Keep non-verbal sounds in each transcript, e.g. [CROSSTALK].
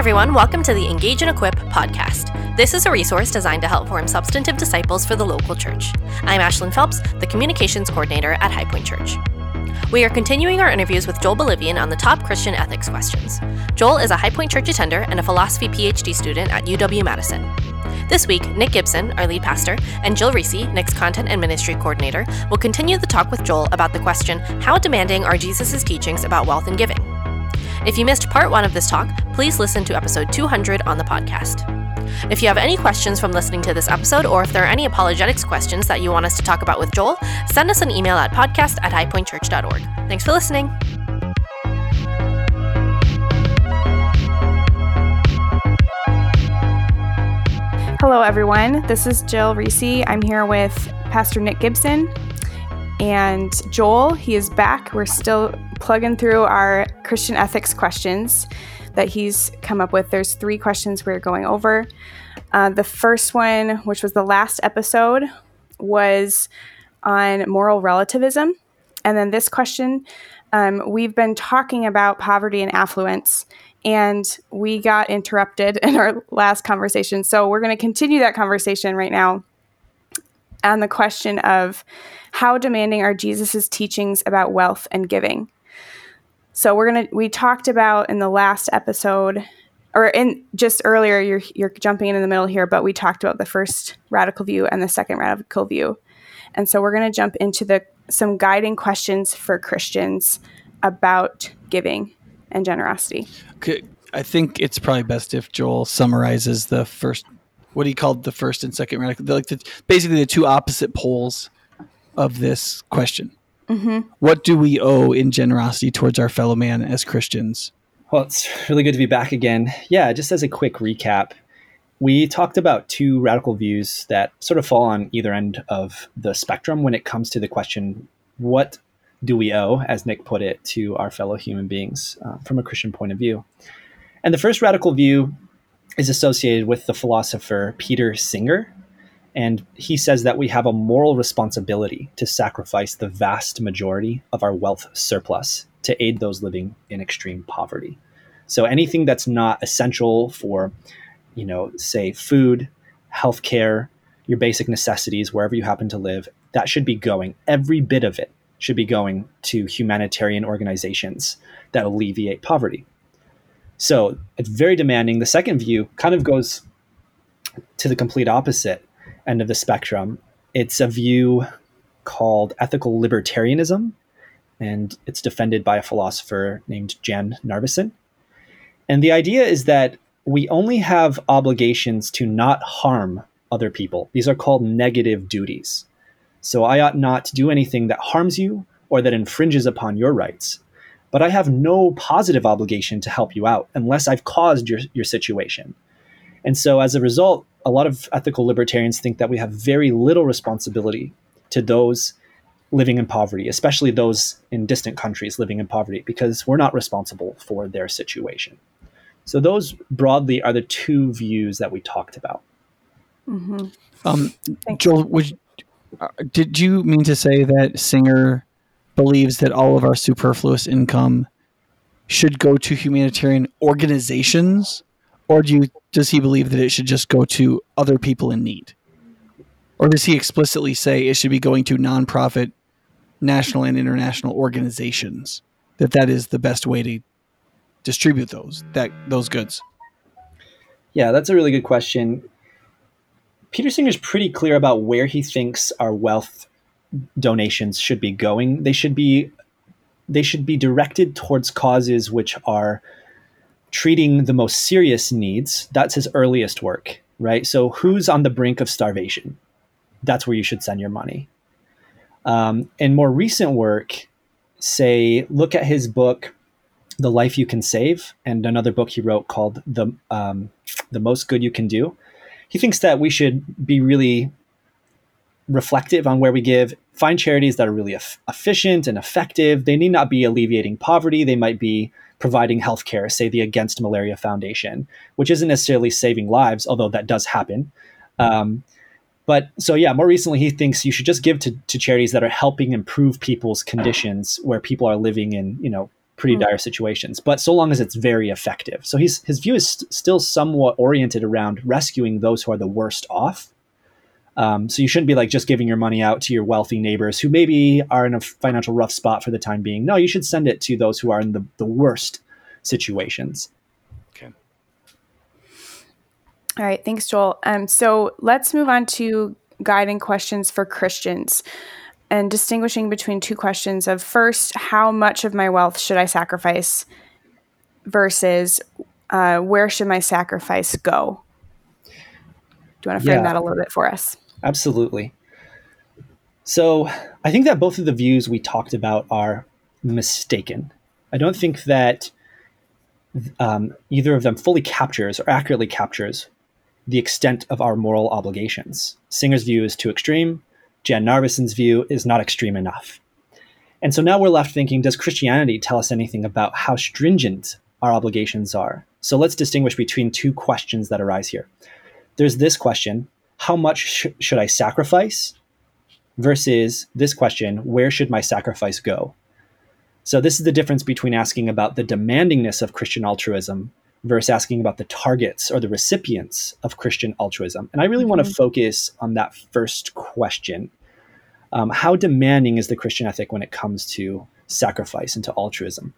everyone, welcome to the Engage and Equip podcast. This is a resource designed to help form substantive disciples for the local church. I'm Ashlyn Phelps, the communications coordinator at High Point Church. We are continuing our interviews with Joel Bolivian on the top Christian ethics questions. Joel is a High Point Church attender and a philosophy PhD student at UW Madison. This week, Nick Gibson, our lead pastor, and Jill Reese, Nick's content and ministry coordinator, will continue the talk with Joel about the question How demanding are Jesus' teachings about wealth and giving? If you missed part one of this talk, please listen to episode 200 on the podcast. If you have any questions from listening to this episode, or if there are any apologetics questions that you want us to talk about with Joel, send us an email at podcast at highpointchurch.org. Thanks for listening. Hello, everyone. This is Jill Reese. I'm here with Pastor Nick Gibson and Joel. He is back. We're still plugging through our Christian ethics questions that he's come up with. There's three questions we're going over. Uh, the first one, which was the last episode, was on moral relativism. And then this question, um, we've been talking about poverty and affluence, and we got interrupted [LAUGHS] in our last conversation. So we're going to continue that conversation right now on the question of how demanding are Jesus' teachings about wealth and giving. So we're gonna we talked about in the last episode or in just earlier you're you're jumping in in the middle here, but we talked about the first radical view and the second radical view. And so we're to jump into the some guiding questions for Christians about giving and generosity. Okay, I think it's probably best if Joel summarizes the first what he called the first and second radical, like the, basically the two opposite poles of this question. Mm-hmm. What do we owe in generosity towards our fellow man as Christians? Well, it's really good to be back again. Yeah, just as a quick recap, we talked about two radical views that sort of fall on either end of the spectrum when it comes to the question what do we owe, as Nick put it, to our fellow human beings uh, from a Christian point of view. And the first radical view is associated with the philosopher Peter Singer, and he says that we have a moral responsibility to sacrifice the vast majority of our wealth surplus to aid those living in extreme poverty. So anything that's not essential for, you know, say food, healthcare, your basic necessities, wherever you happen to live, that should be going. Every bit of it should be going to humanitarian organizations that alleviate poverty. So it's very demanding. The second view kind of goes to the complete opposite end of the spectrum. It's a view called ethical libertarianism, and it's defended by a philosopher named Jan Narveson. And the idea is that we only have obligations to not harm other people. These are called negative duties. So I ought not to do anything that harms you or that infringes upon your rights. But I have no positive obligation to help you out unless I've caused your, your situation. And so as a result, a lot of ethical libertarians think that we have very little responsibility to those living in poverty, especially those in distant countries living in poverty, because we're not responsible for their situation. So, those broadly are the two views that we talked about. Mm-hmm. Um, Joel, would, uh, did you mean to say that Singer believes that all of our superfluous income should go to humanitarian organizations or do you does he believe that it should just go to other people in need? Or does he explicitly say it should be going to nonprofit national and international organizations that that is the best way to distribute those that those goods? Yeah that's a really good question. Peter singer's pretty clear about where he thinks our wealth donations should be going. They should be they should be directed towards causes which are treating the most serious needs, that's his earliest work, right? So, who's on the brink of starvation? That's where you should send your money. Um, in more recent work, say, look at his book, The Life You Can Save, and another book he wrote called The, um, the Most Good You Can Do. He thinks that we should be really reflective on where we give, find charities that are really efficient and effective. They need not be alleviating poverty, they might be providing healthcare, say the Against Malaria Foundation, which isn't necessarily saving lives, although that does happen. Um, but so yeah, more recently, he thinks you should just give to, to charities that are helping improve people's conditions where people are living in, you know, pretty mm. dire situations. But so long as it's very effective, so he's his view is st- still somewhat oriented around rescuing those who are the worst off. Um, so you shouldn't be like just giving your money out to your wealthy neighbors who maybe are in a financial rough spot for the time being. No, you should send it to those who are in the, the worst situations. Okay. All right. Thanks, Joel. Um, so let's move on to guiding questions for Christians and distinguishing between two questions of first, how much of my wealth should I sacrifice versus uh, where should my sacrifice go? Do you want to frame yeah, that a little bit for us? Absolutely. So I think that both of the views we talked about are mistaken. I don't think that um, either of them fully captures or accurately captures the extent of our moral obligations. Singer's view is too extreme. Jan Narveson's view is not extreme enough. And so now we're left thinking does Christianity tell us anything about how stringent our obligations are? So let's distinguish between two questions that arise here. There's this question how much sh- should I sacrifice? Versus this question where should my sacrifice go? So, this is the difference between asking about the demandingness of Christian altruism versus asking about the targets or the recipients of Christian altruism. And I really mm-hmm. want to focus on that first question. Um, how demanding is the Christian ethic when it comes to sacrifice and to altruism?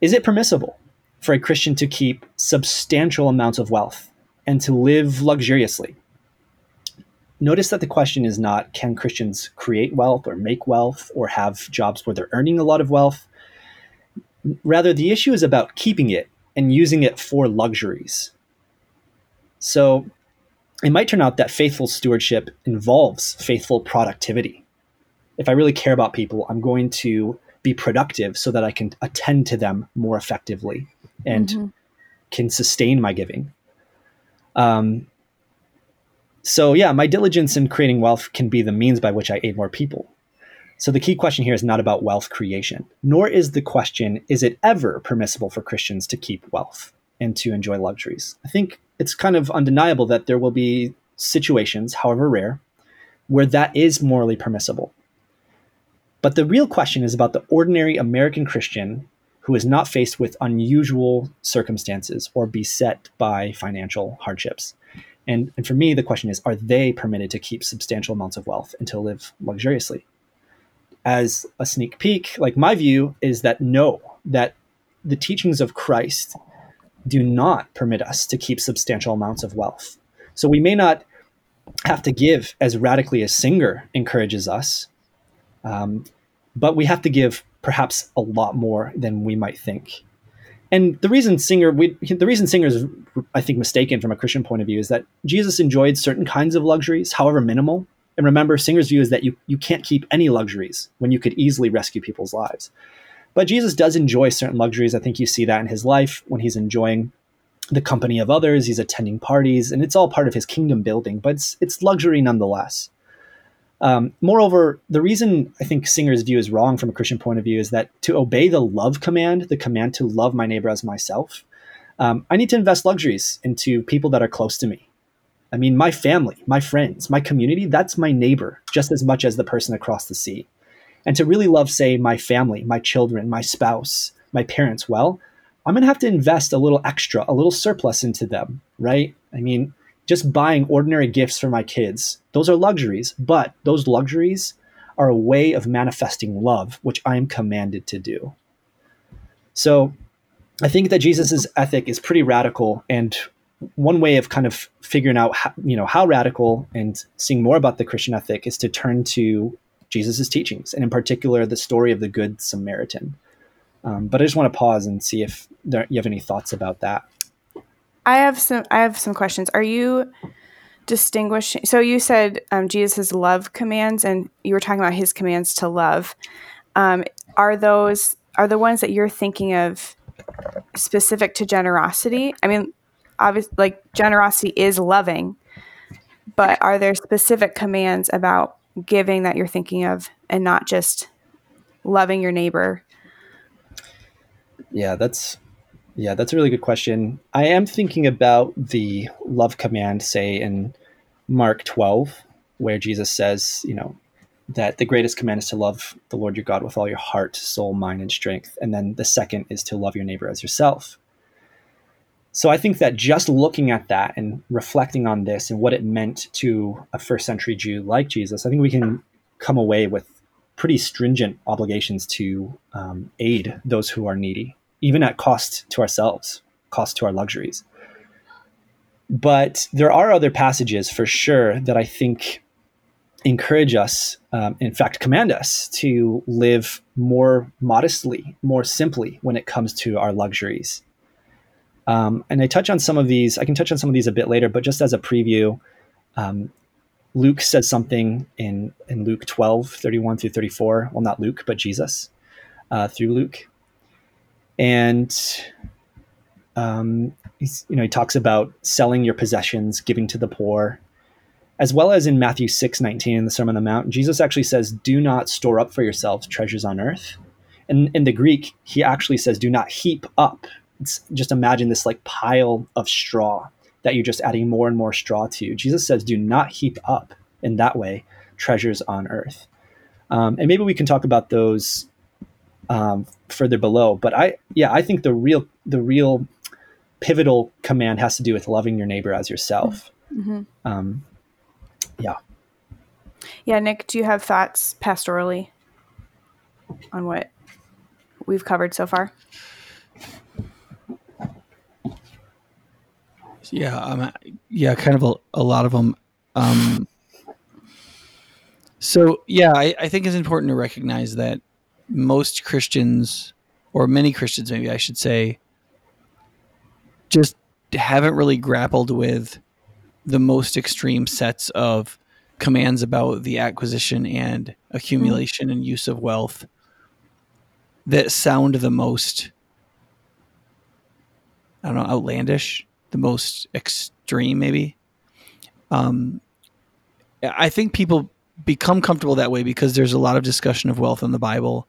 Is it permissible for a Christian to keep substantial amounts of wealth and to live luxuriously? Notice that the question is not can Christians create wealth or make wealth or have jobs where they're earning a lot of wealth? Rather, the issue is about keeping it and using it for luxuries. So it might turn out that faithful stewardship involves faithful productivity. If I really care about people, I'm going to be productive so that I can attend to them more effectively and mm-hmm. can sustain my giving. Um, so, yeah, my diligence in creating wealth can be the means by which I aid more people. So the key question here is not about wealth creation, nor is the question, is it ever permissible for Christians to keep wealth and to enjoy luxuries? I think it's kind of undeniable that there will be situations, however rare, where that is morally permissible. But the real question is about the ordinary American Christian who is not faced with unusual circumstances or beset by financial hardships. And, and for me, the question is are they permitted to keep substantial amounts of wealth and to live luxuriously? as a sneak peek, like my view is that no, that the teachings of Christ do not permit us to keep substantial amounts of wealth. So we may not have to give as radically as Singer encourages us, um, but we have to give perhaps a lot more than we might think. And the reason Singer, we, the reason Singer is, I think, mistaken from a Christian point of view is that Jesus enjoyed certain kinds of luxuries, however minimal, and remember, Singer's view is that you, you can't keep any luxuries when you could easily rescue people's lives. But Jesus does enjoy certain luxuries. I think you see that in his life when he's enjoying the company of others, he's attending parties, and it's all part of his kingdom building, but it's, it's luxury nonetheless. Um, moreover, the reason I think Singer's view is wrong from a Christian point of view is that to obey the love command, the command to love my neighbor as myself, um, I need to invest luxuries into people that are close to me. I mean, my family, my friends, my community, that's my neighbor just as much as the person across the sea. And to really love, say, my family, my children, my spouse, my parents, well, I'm going to have to invest a little extra, a little surplus into them, right? I mean, just buying ordinary gifts for my kids, those are luxuries, but those luxuries are a way of manifesting love, which I am commanded to do. So I think that Jesus' ethic is pretty radical and one way of kind of figuring out how, you know how radical and seeing more about the Christian ethic is to turn to Jesus' teachings, and in particular the story of the Good Samaritan. Um, but I just want to pause and see if there, you have any thoughts about that. I have some. I have some questions. Are you distinguishing? So you said um, Jesus' love commands, and you were talking about his commands to love. Um, are those are the ones that you're thinking of specific to generosity? I mean, obviously like generosity is loving but are there specific commands about giving that you're thinking of and not just loving your neighbor yeah that's yeah that's a really good question i am thinking about the love command say in mark 12 where jesus says you know that the greatest command is to love the Lord your God with all your heart, soul, mind, and strength. And then the second is to love your neighbor as yourself. So I think that just looking at that and reflecting on this and what it meant to a first century Jew like Jesus, I think we can come away with pretty stringent obligations to um, aid those who are needy, even at cost to ourselves, cost to our luxuries. But there are other passages for sure that I think encourage us, um, in fact, command us to live more modestly, more simply when it comes to our luxuries. Um, and I touch on some of these, I can touch on some of these a bit later, but just as a preview, um, Luke says something in, in Luke 12, 31 through 34. Well, not Luke, but Jesus uh, through Luke. And um, he's, you know, he talks about selling your possessions, giving to the poor, as well as in Matthew 6, 19 in the Sermon on the Mount. Jesus actually says, do not store up for yourselves treasures on earth. And in the Greek, he actually says, do not heap up. It's, just imagine this like pile of straw that you're just adding more and more straw to. Jesus says, do not heap up in that way treasures on earth. Um, and maybe we can talk about those um, further below. But I, yeah, I think the real, the real pivotal command has to do with loving your neighbor as yourself. Mm-hmm. Um, yeah. Yeah, Nick, do you have thoughts pastorally on what we've covered so far? Yeah, um, yeah, kind of a, a lot of them. Um, so yeah, I, I think it's important to recognize that most Christians, or many Christians, maybe I should say, just haven't really grappled with the most extreme sets of commands about the acquisition and accumulation and use of wealth that sound the most I don't know outlandish, the most extreme maybe. Um, I think people become comfortable that way because there's a lot of discussion of wealth in the Bible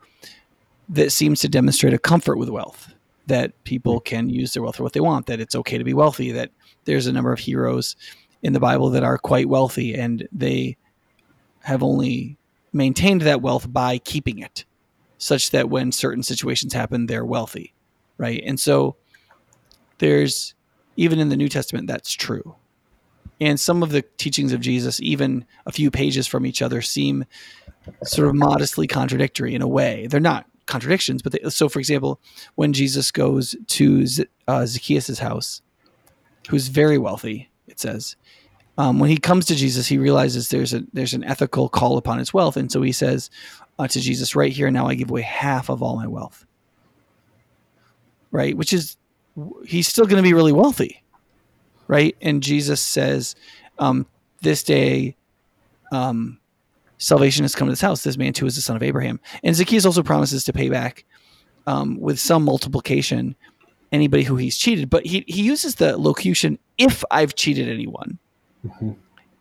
that seems to demonstrate a comfort with wealth that people mm-hmm. can use their wealth for what they want, that it's okay to be wealthy, that there's a number of heroes in the Bible that are quite wealthy and they have only maintained that wealth by keeping it, such that when certain situations happen, they're wealthy, right? And so there's even in the New Testament, that's true. And some of the teachings of Jesus, even a few pages from each other, seem sort of modestly contradictory in a way. They're not contradictions, but they, so for example, when Jesus goes to uh, Zacchaeus' house, who's very wealthy, it says, um, when he comes to Jesus, he realizes there's a there's an ethical call upon his wealth, and so he says uh, to Jesus, "Right here now, I give away half of all my wealth." Right, which is he's still going to be really wealthy, right? And Jesus says, um, "This day, um, salvation has come to this house. This man too is the son of Abraham. And Zacchaeus also promises to pay back um, with some multiplication anybody who he's cheated. But he, he uses the locution, if I've cheated anyone. Mm-hmm.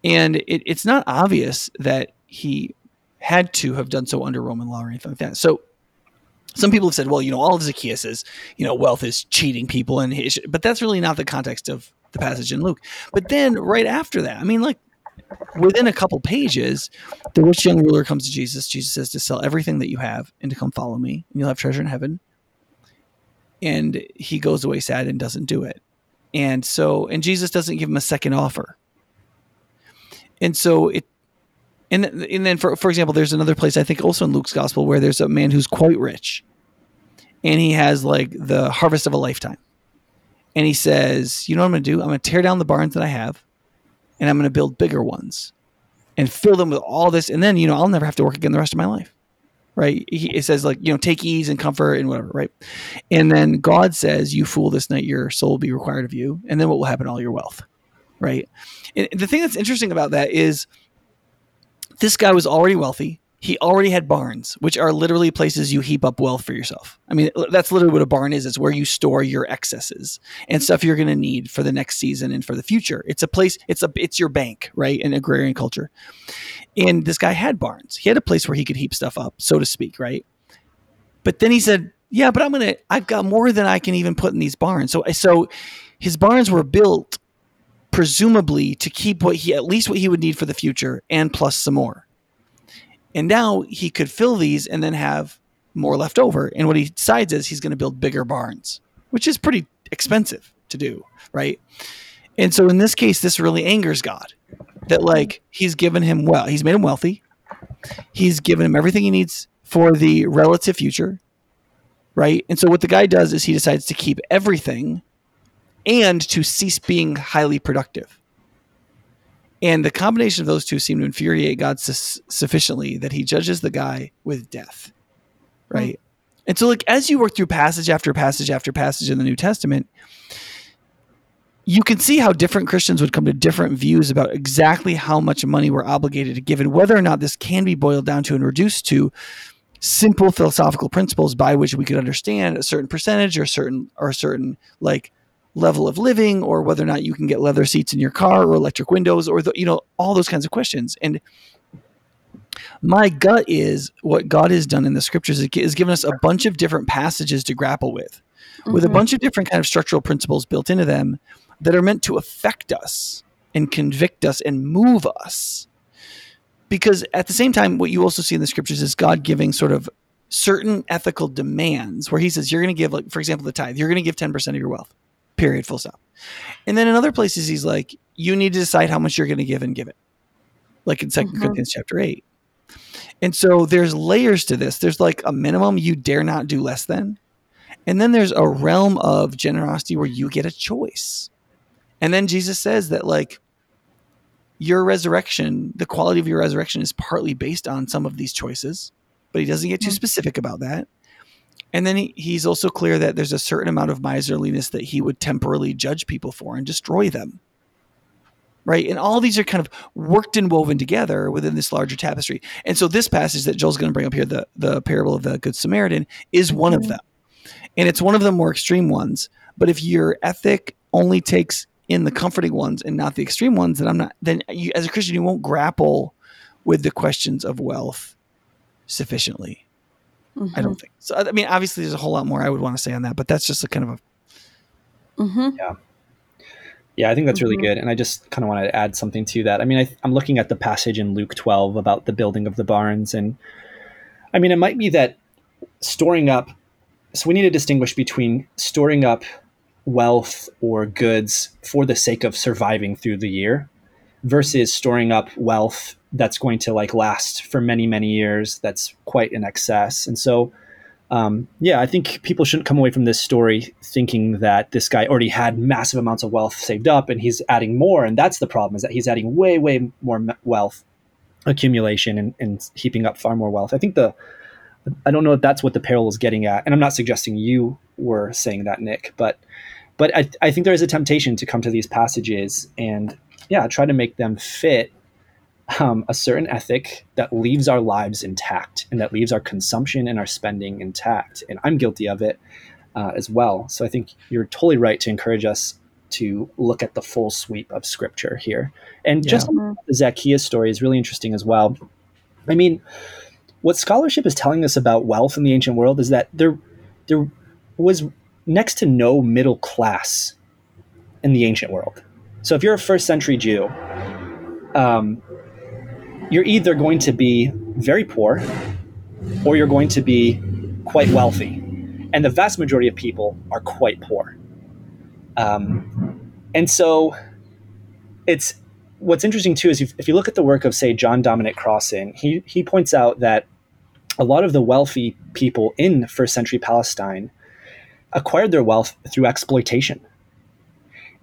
And it, it's not obvious that he had to have done so under Roman law or anything like that. So some people have said, well, you know, all of Zacchaeus's, you know, wealth is cheating people, and his, but that's really not the context of the passage in Luke. But then right after that, I mean, like within a couple pages, the rich young ruler comes to Jesus. Jesus says to sell everything that you have and to come follow me, and you'll have treasure in heaven. And he goes away sad and doesn't do it. And so, and Jesus doesn't give him a second offer. And so it, and, and then for, for example, there's another place, I think also in Luke's gospel, where there's a man who's quite rich and he has like the harvest of a lifetime. And he says, You know what I'm going to do? I'm going to tear down the barns that I have and I'm going to build bigger ones and fill them with all this. And then, you know, I'll never have to work again the rest of my life. Right. He, it says, like, you know, take ease and comfort and whatever. Right. And then God says, You fool, this night your soul will be required of you. And then what will happen all your wealth? Right. And the thing that's interesting about that is this guy was already wealthy he already had barns, which are literally places you heap up wealth for yourself. I mean, that's literally what a barn is. It's where you store your excesses and stuff you're going to need for the next season and for the future. It's a place, it's a, it's your bank, right? In agrarian culture. And this guy had barns. He had a place where he could heap stuff up, so to speak, right? But then he said, yeah, but I'm to, I've got more than I can even put in these barns. So, so his barns were built presumably to keep what he, at least what he would need for the future and plus some more And now he could fill these and then have more left over. And what he decides is he's going to build bigger barns, which is pretty expensive to do, right? And so in this case, this really angers God that like he's given him well, he's made him wealthy, he's given him everything he needs for the relative future, right? And so what the guy does is he decides to keep everything and to cease being highly productive. And the combination of those two seem to infuriate God su- sufficiently that he judges the guy with death. Right. Mm-hmm. And so, like, as you work through passage after passage after passage in the New Testament, you can see how different Christians would come to different views about exactly how much money we're obligated to give and whether or not this can be boiled down to and reduced to simple philosophical principles by which we could understand a certain percentage or a certain or a certain like level of living or whether or not you can get leather seats in your car or electric windows or the, you know all those kinds of questions and my gut is what god has done in the scriptures is given us a bunch of different passages to grapple with mm-hmm. with a mm-hmm. bunch of different kind of structural principles built into them that are meant to affect us and convict us and move us because at the same time what you also see in the scriptures is god giving sort of certain ethical demands where he says you're going to give like for example the tithe you're going to give 10% of your wealth period, full stop. And then in other places, he's like, you need to decide how much you're going to give and give it, like in 2nd mm-hmm. Corinthians chapter 8. And so there's layers to this. There's like a minimum you dare not do less than. And then there's a realm of generosity where you get a choice. And then Jesus says that, like, your resurrection, the quality of your resurrection is partly based on some of these choices, but he doesn't get too mm-hmm. specific about that. And then he, he's also clear that there's a certain amount of miserliness that he would temporarily judge people for and destroy them. Right. And all these are kind of worked and woven together within this larger tapestry. And so this passage that Joel's going to bring up here, the, the parable of the Good Samaritan, is one mm-hmm. of them. And it's one of the more extreme ones. But if your ethic only takes in the comforting ones and not the extreme ones, then I'm not, then you, as a Christian, you won't grapple with the questions of wealth sufficiently. Mm-hmm. I don't think so. I mean, obviously, there's a whole lot more I would want to say on that, but that's just a kind of a. Mm-hmm. Yeah. Yeah, I think that's really mm-hmm. good. And I just kind of want to add something to that. I mean, I, I'm looking at the passage in Luke 12 about the building of the barns. And I mean, it might be that storing up, so we need to distinguish between storing up wealth or goods for the sake of surviving through the year versus storing up wealth that's going to like last for many many years that's quite in excess. And so um, yeah i think people shouldn't come away from this story thinking that this guy already had massive amounts of wealth saved up and he's adding more. And that's the problem is that he's adding way way more wealth accumulation and, and heaping up far more wealth. I think the i don't know if that's what the parable is getting at and i'm not suggesting you were saying that nick but but I, I think there is a temptation to come to these passages and yeah try to make them fit um, a certain ethic that leaves our lives intact and that leaves our consumption and our spending intact. And I'm guilty of it uh, as well. So I think you're totally right to encourage us to look at the full sweep of scripture here. And yeah. just the Zacchaeus story is really interesting as well. I mean, what scholarship is telling us about wealth in the ancient world is that there, there was next to no middle class in the ancient world. So if you're a first century Jew, um, you're either going to be very poor or you're going to be quite wealthy. And the vast majority of people are quite poor. Um, and so it's what's interesting too is if, if you look at the work of, say, John Dominic Crossan, he, he points out that a lot of the wealthy people in first century Palestine acquired their wealth through exploitation.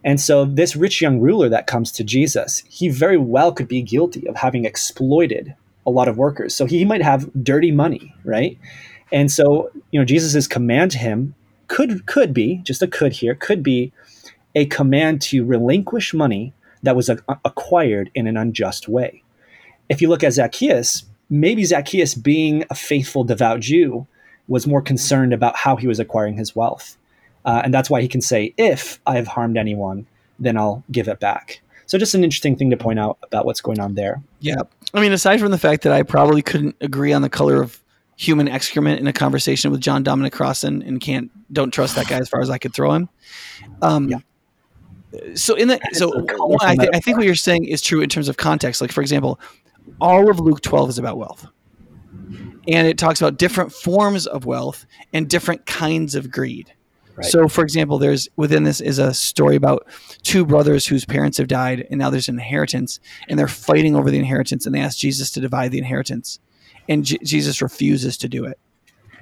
And so, this rich young ruler that comes to Jesus, he very well could be guilty of having exploited a lot of workers. So, he might have dirty money, right? And so, you know, Jesus's command to him could could be just a could here could be a command to relinquish money that was a, acquired in an unjust way. If you look at Zacchaeus, maybe Zacchaeus, being a faithful, devout Jew, was more concerned about how he was acquiring his wealth. Uh, and that's why he can say, if I have harmed anyone, then I'll give it back. So just an interesting thing to point out about what's going on there. Yeah. I mean, aside from the fact that I probably couldn't agree on the color of human excrement in a conversation with John Dominic Crossan and can't don't trust that guy as far as I could throw him. Um, yeah. So in the so I, th- I think what you're saying is true in terms of context. Like for example, all of Luke 12 is about wealth. and it talks about different forms of wealth and different kinds of greed. Right. So, for example, there's within this is a story about two brothers whose parents have died, and now there's an inheritance, and they're fighting over the inheritance, and they ask Jesus to divide the inheritance, and J- Jesus refuses to do it.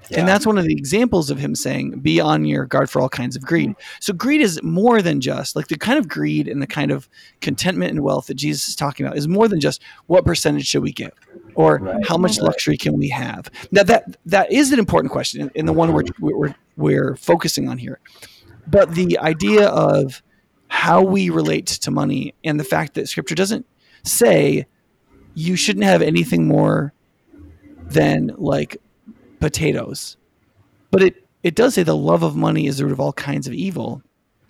Yeah. And that's one of the examples of him saying, be on your guard for all kinds of greed. So, greed is more than just like the kind of greed and the kind of contentment and wealth that Jesus is talking about is more than just what percentage should we give or right. how much luxury can we have. Now, that that is an important question and the one we're, we're, we're focusing on here. But the idea of how we relate to money and the fact that scripture doesn't say you shouldn't have anything more than like potatoes. But it, it does say the love of money is the root of all kinds of evil.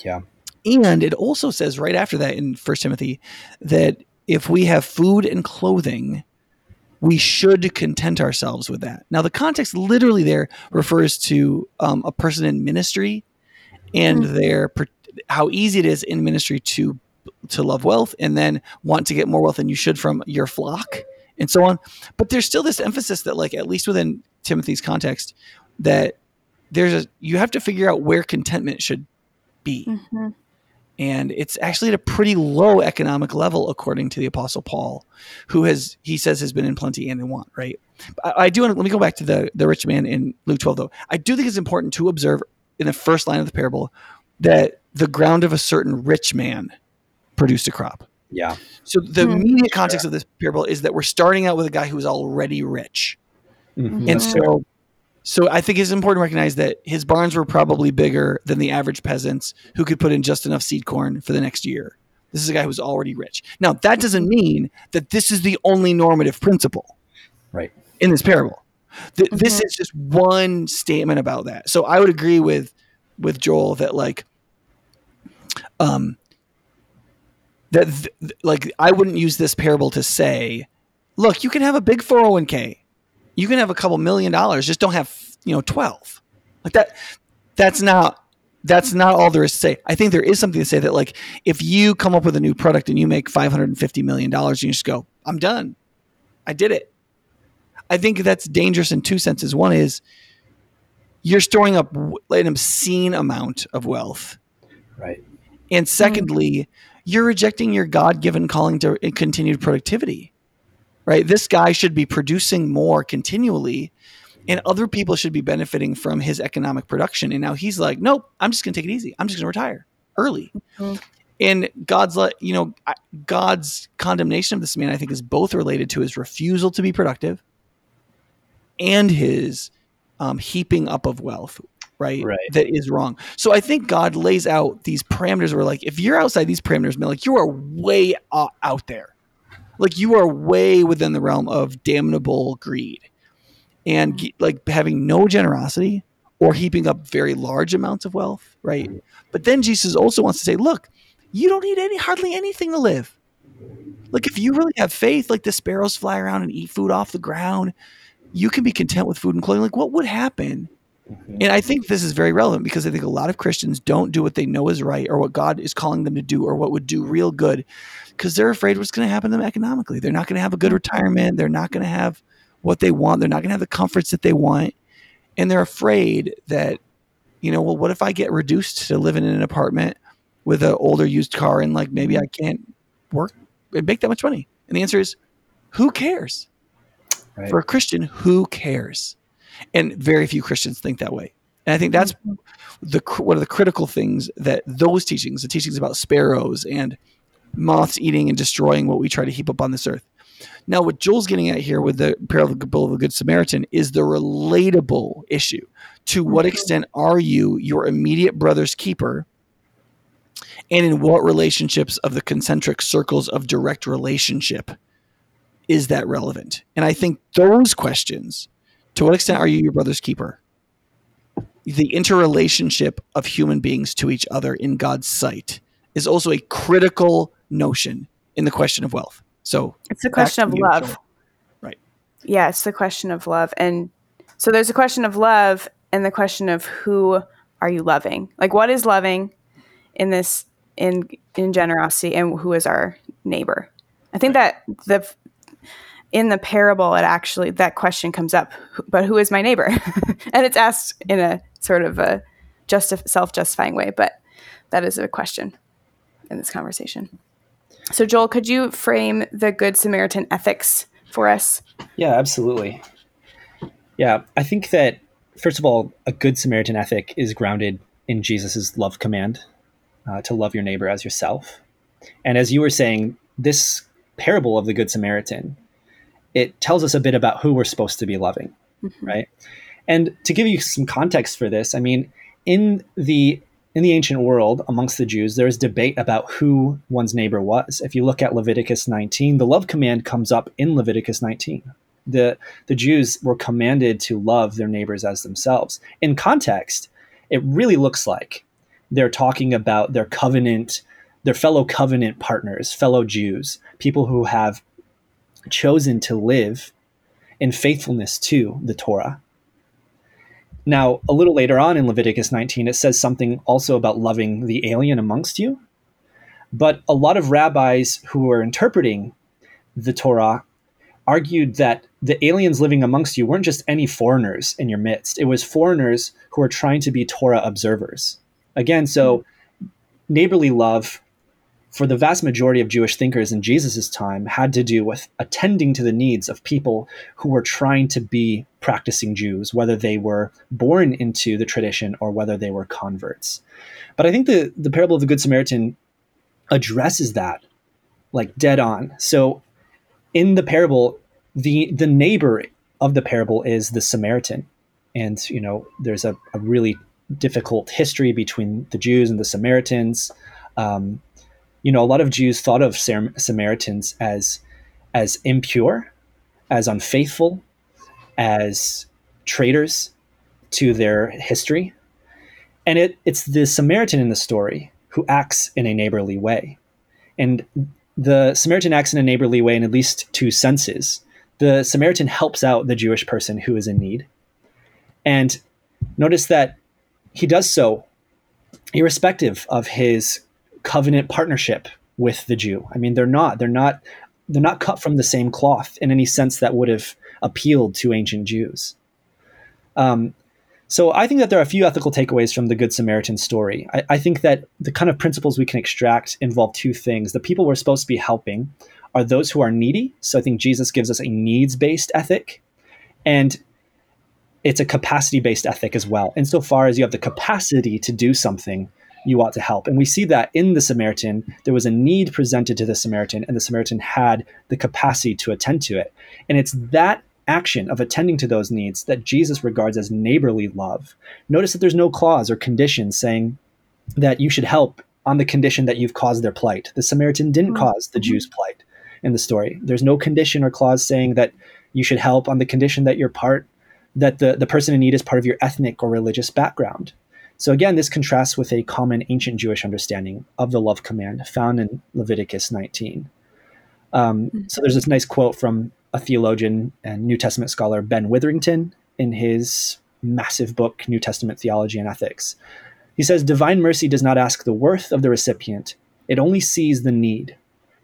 Yeah. And it also says right after that in First Timothy that if we have food and clothing, we should content ourselves with that. Now, the context literally there refers to um, a person in ministry and mm-hmm. their how easy it is in ministry to to love wealth and then want to get more wealth than you should from your flock and so on. But there's still this emphasis that, like, at least within Timothy's context that there's a you have to figure out where contentment should be. Mm-hmm. And it's actually at a pretty low economic level, according to the Apostle Paul, who has he says has been in plenty and in want. Right? I, I do want to let me go back to the the rich man in Luke 12, though. I do think it's important to observe in the first line of the parable that the ground of a certain rich man produced a crop. Yeah. So the mm-hmm. immediate context of this parable is that we're starting out with a guy who's already rich. Mm-hmm. And so so I think it's important to recognize that his barns were probably bigger than the average peasants who could put in just enough seed corn for the next year. This is a guy who's already rich. Now, that doesn't mean that this is the only normative principle. Right. In this parable. Th- mm-hmm. This is just one statement about that. So I would agree with with Joel that like um that th- like I wouldn't use this parable to say, look, you can have a big 401k you can have a couple million dollars, just don't have, you know, 12. Like that, that's not, that's not all there is to say. I think there is something to say that like, if you come up with a new product and you make $550 million, and you just go, I'm done. I did it. I think that's dangerous in two senses. One is you're storing up an obscene amount of wealth. Right. And secondly, you're rejecting your God given calling to continued productivity right? This guy should be producing more continually and other people should be benefiting from his economic production. And now he's like, nope, I'm just going to take it easy. I'm just going to retire early. Mm-hmm. And God's, you know, God's condemnation of this man, I think, is both related to his refusal to be productive and his um, heaping up of wealth, right? Right. That is wrong. So I think God lays out these parameters where, like, if you're outside these parameters, man, like you are way out there like you are way within the realm of damnable greed and mm. like having no generosity or heaping up very large amounts of wealth, right? Mm. But then Jesus also wants to say, look, you don't need any hardly anything to live. Like if you really have faith, like the sparrows fly around and eat food off the ground, you can be content with food and clothing. Like what would happen? And I think this is very relevant because I think a lot of Christians don't do what they know is right or what God is calling them to do or what would do real good because they're afraid what's going to happen to them economically. They're not going to have a good retirement. They're not going to have what they want. They're not going to have the comforts that they want. And they're afraid that, you know, well, what if I get reduced to living in an apartment with an older used car and like maybe I can't work and make that much money? And the answer is, who cares? Right. For a Christian, who cares? And very few Christians think that way. And I think that's mm-hmm. the one of the critical things that those teachings, the teachings about sparrows and moths eating and destroying what we try to heap up on this earth. Now, what Joel's getting at here with the parable of the Good Samaritan is the relatable issue. To what mm-hmm. extent are you your immediate brother's keeper? And in what relationships of the concentric circles of direct relationship is that relevant? And I think those questions to what extent are you your brother's keeper? The interrelationship of human beings to each other in God's sight is also a critical notion in the question of wealth. So it's a question of love. Right. Yeah, it's the question of love. And so there's a question of love and the question of who are you loving? Like what is loving in this in in generosity and who is our neighbor? I think that the in the parable, it actually that question comes up. But who is my neighbor? [LAUGHS] and it's asked in a sort of a justi- self-justifying way. But that is a question in this conversation. So, Joel, could you frame the Good Samaritan ethics for us? Yeah, absolutely. Yeah, I think that first of all, a Good Samaritan ethic is grounded in Jesus' love command uh, to love your neighbor as yourself. And as you were saying, this parable of the Good Samaritan, it tells us a bit about who we're supposed to be loving, mm-hmm. right? And to give you some context for this, I mean, in the in the ancient world amongst the Jews, there's debate about who one's neighbor was. If you look at Leviticus 19, the love command comes up in Leviticus 19. The the Jews were commanded to love their neighbors as themselves. In context, it really looks like they're talking about their covenant, their fellow covenant partners, fellow Jews, people who have chosen to live in faithfulness to the Torah. Now, a little later on in Leviticus 19, it says something also about loving the alien amongst you. But a lot of rabbis who were interpreting the Torah argued that the aliens living amongst you weren't just any foreigners in your midst. It was foreigners who were trying to be Torah observers. Again, so neighborly love for the vast majority of Jewish thinkers in Jesus' time had to do with attending to the needs of people who were trying to be practicing Jews, whether they were born into the tradition or whether they were converts. But I think the, the parable of the Good Samaritan addresses that like dead on. So in the parable, the the neighbor of the parable is the Samaritan. And you know, there's a, a really difficult history between the Jews and the Samaritans. Um, you know, a lot of Jews thought of Sam- Samaritans as as impure, as unfaithful, as traitors to their history. And it, it's the Samaritan in the story who acts in a neighborly way. And the Samaritan acts in a neighborly way in at least two senses. The Samaritan helps out the Jewish person who is in need. And notice that he does so irrespective of his covenant partnership with the Jew. I mean, they're not they're not they're not cut from the same cloth in any sense that would have appealed to ancient Jews. Um, so I think that there are a few ethical takeaways from the Good Samaritan story. I, I, think that the kind of principles we can extract involve two things. The people we're supposed to be helping are those who are needy. So I think Jesus gives us a needs based ethic. And it's a capacity based ethic as well. Insofar as you have the capacity to do something, you ought to help. And we see that in the Samaritan, there was a need presented to the Samaritan, and the Samaritan had the capacity to attend to it. And it's that action of attending to those needs that Jesus regards as neighborly love. Notice that there's no clause or condition saying that you should help on the condition that you've caused their plight. The Samaritan didn't mm-hmm. cause the Jews' plight in the story. There's no condition or clause saying that you should help on the condition that you're part that the, the person in need is part of your ethnic or religious background. So again, this contrasts with a common ancient Jewish understanding of the love command found in Leviticus 19. Um, hmm. so there's this nice quote from a theologian and New Testament scholar, Ben Witherington, in his massive book, New Testament Theology and Ethics. He says, Divine mercy does not ask the worth of the recipient, it only sees the need.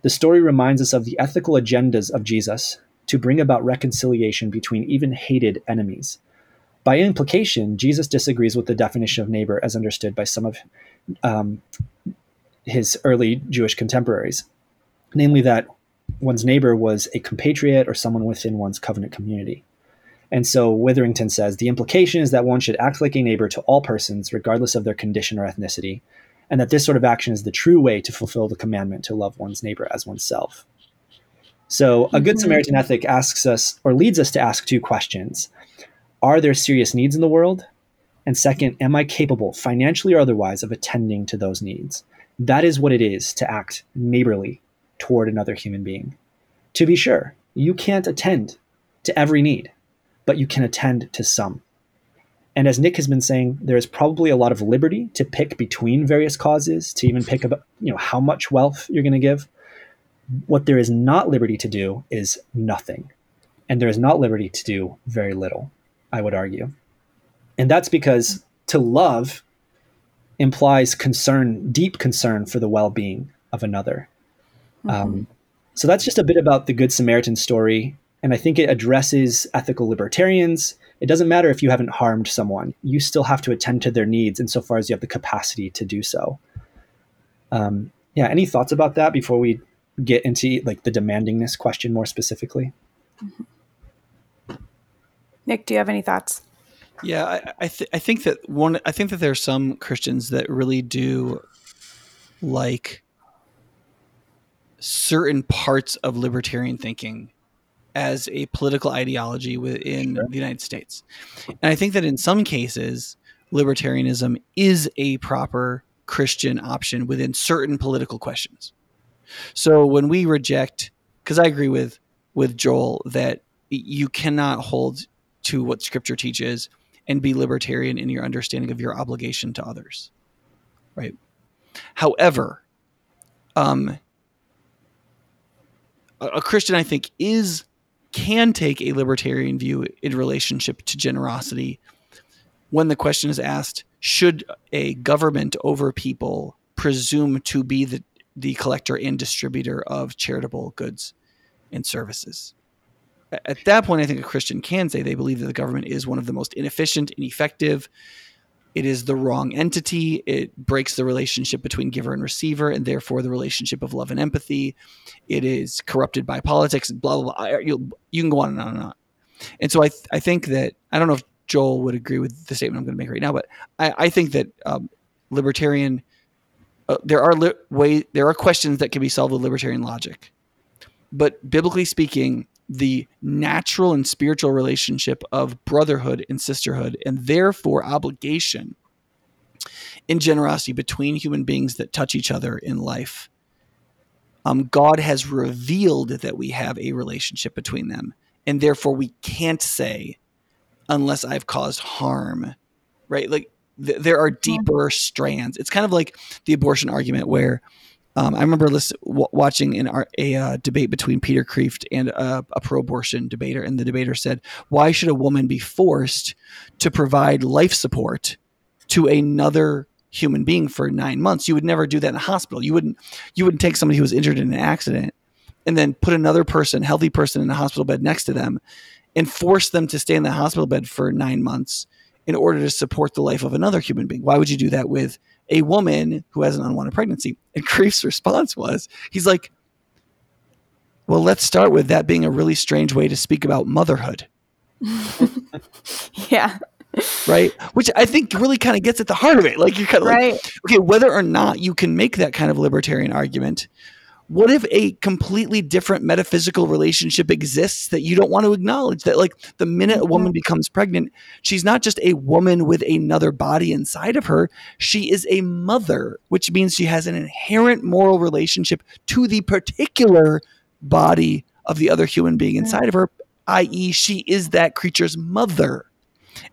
The story reminds us of the ethical agendas of Jesus to bring about reconciliation between even hated enemies. By implication, Jesus disagrees with the definition of neighbor as understood by some of um, his early Jewish contemporaries, namely that one's neighbor was a compatriot or someone within one's covenant community. And so Witherington says the implication is that one should act like a neighbor to all persons, regardless of their condition or ethnicity, and that this sort of action is the true way to fulfill the commandment to love one's neighbor as oneself. So, a Good mm-hmm. Samaritan ethic asks us or leads us to ask two questions Are there serious needs in the world? And second, am I capable, financially or otherwise, of attending to those needs? That is what it is to act neighborly toward another human being. To be sure, you can't attend to every need, but you can attend to some. And as Nick has been saying, there is probably a lot of liberty to pick between various causes, to even pick about, you know, how much wealth you're going to give. What there is not liberty to do is nothing. And there is not liberty to do very little, I would argue. And that's because to love implies concern, deep concern for the well being of another. Mm-hmm. Um, so that's just a bit about the Good Samaritan story. And I think it addresses ethical libertarians. It doesn't matter if you haven't harmed someone, you still have to attend to their needs insofar as you have the capacity to do so. Um, yeah, any thoughts about that before we get into like the demandingness question more specifically? Nick, do you have any thoughts? Yeah, I, I, th- I think that one. I think that there are some Christians that really do like certain parts of libertarian thinking as a political ideology within sure. the United States. And I think that in some cases, libertarianism is a proper Christian option within certain political questions. So when we reject, because I agree with with Joel that you cannot hold to what Scripture teaches and be libertarian in your understanding of your obligation to others, right? However, um, a Christian, I think, is can take a libertarian view in relationship to generosity when the question is asked should a government over people presume to be the, the collector and distributor of charitable goods and services at that point i think a christian can say they believe that the government is one of the most inefficient and effective it is the wrong entity. It breaks the relationship between giver and receiver, and therefore the relationship of love and empathy. It is corrupted by politics. Blah blah. blah. You, you can go on and on and on. And so I th- I think that I don't know if Joel would agree with the statement I'm going to make right now, but I, I think that um, libertarian uh, there are li- way there are questions that can be solved with libertarian logic, but biblically speaking, the natural and spiritual relationship of brotherhood and sisterhood, and therefore obligation in generosity between human beings that touch each other in life. Um, God has revealed that we have a relationship between them, and therefore we can't say, unless I've caused harm, right? Like th- there are deeper strands. It's kind of like the abortion argument where um, I remember listen, w- watching a uh, debate between Peter Kreeft and a, a pro-abortion debater, and the debater said, "Why should a woman be forced to provide life support to another human being for nine months? You would never do that in a hospital. You wouldn't. You wouldn't take somebody who was injured in an accident and then put another person, healthy person, in a hospital bed next to them, and force them to stay in the hospital bed for nine months in order to support the life of another human being. Why would you do that with a woman who has an unwanted pregnancy. And [LAUGHS] Kreeft's response was, he's like, well, let's start with that being a really strange way to speak about motherhood. [LAUGHS] yeah. Right. Which I think really kind of gets at the heart of it. Like you're kind of right. like, okay, whether or not you can make that kind of libertarian argument, what if a completely different metaphysical relationship exists that you don't want to acknowledge? That like the minute a mm-hmm. woman becomes pregnant she's not just a woman with another body inside of her. She is a mother which means she has an inherent moral relationship to the particular body of the other human being inside of her i.e she is that creature's mother.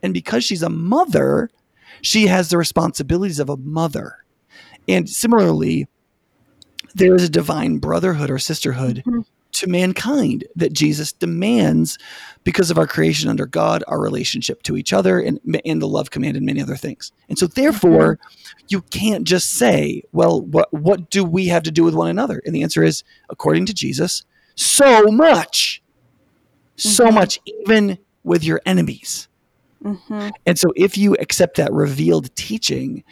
And because she's a mother she has the responsibilities of a mother. And similarly there is a divine brotherhood or sisterhood mm-hmm. to mankind that Jesus demands because of our creation under God, our relationship to each other, and, and the love command, and many other things. And so, therefore, mm-hmm. you can't just say, well, what, what do we have to do with one another? And the answer is, according to Jesus, so much. Mm-hmm. So much, even with your enemies. Mm-hmm. And so, if you accept that revealed teaching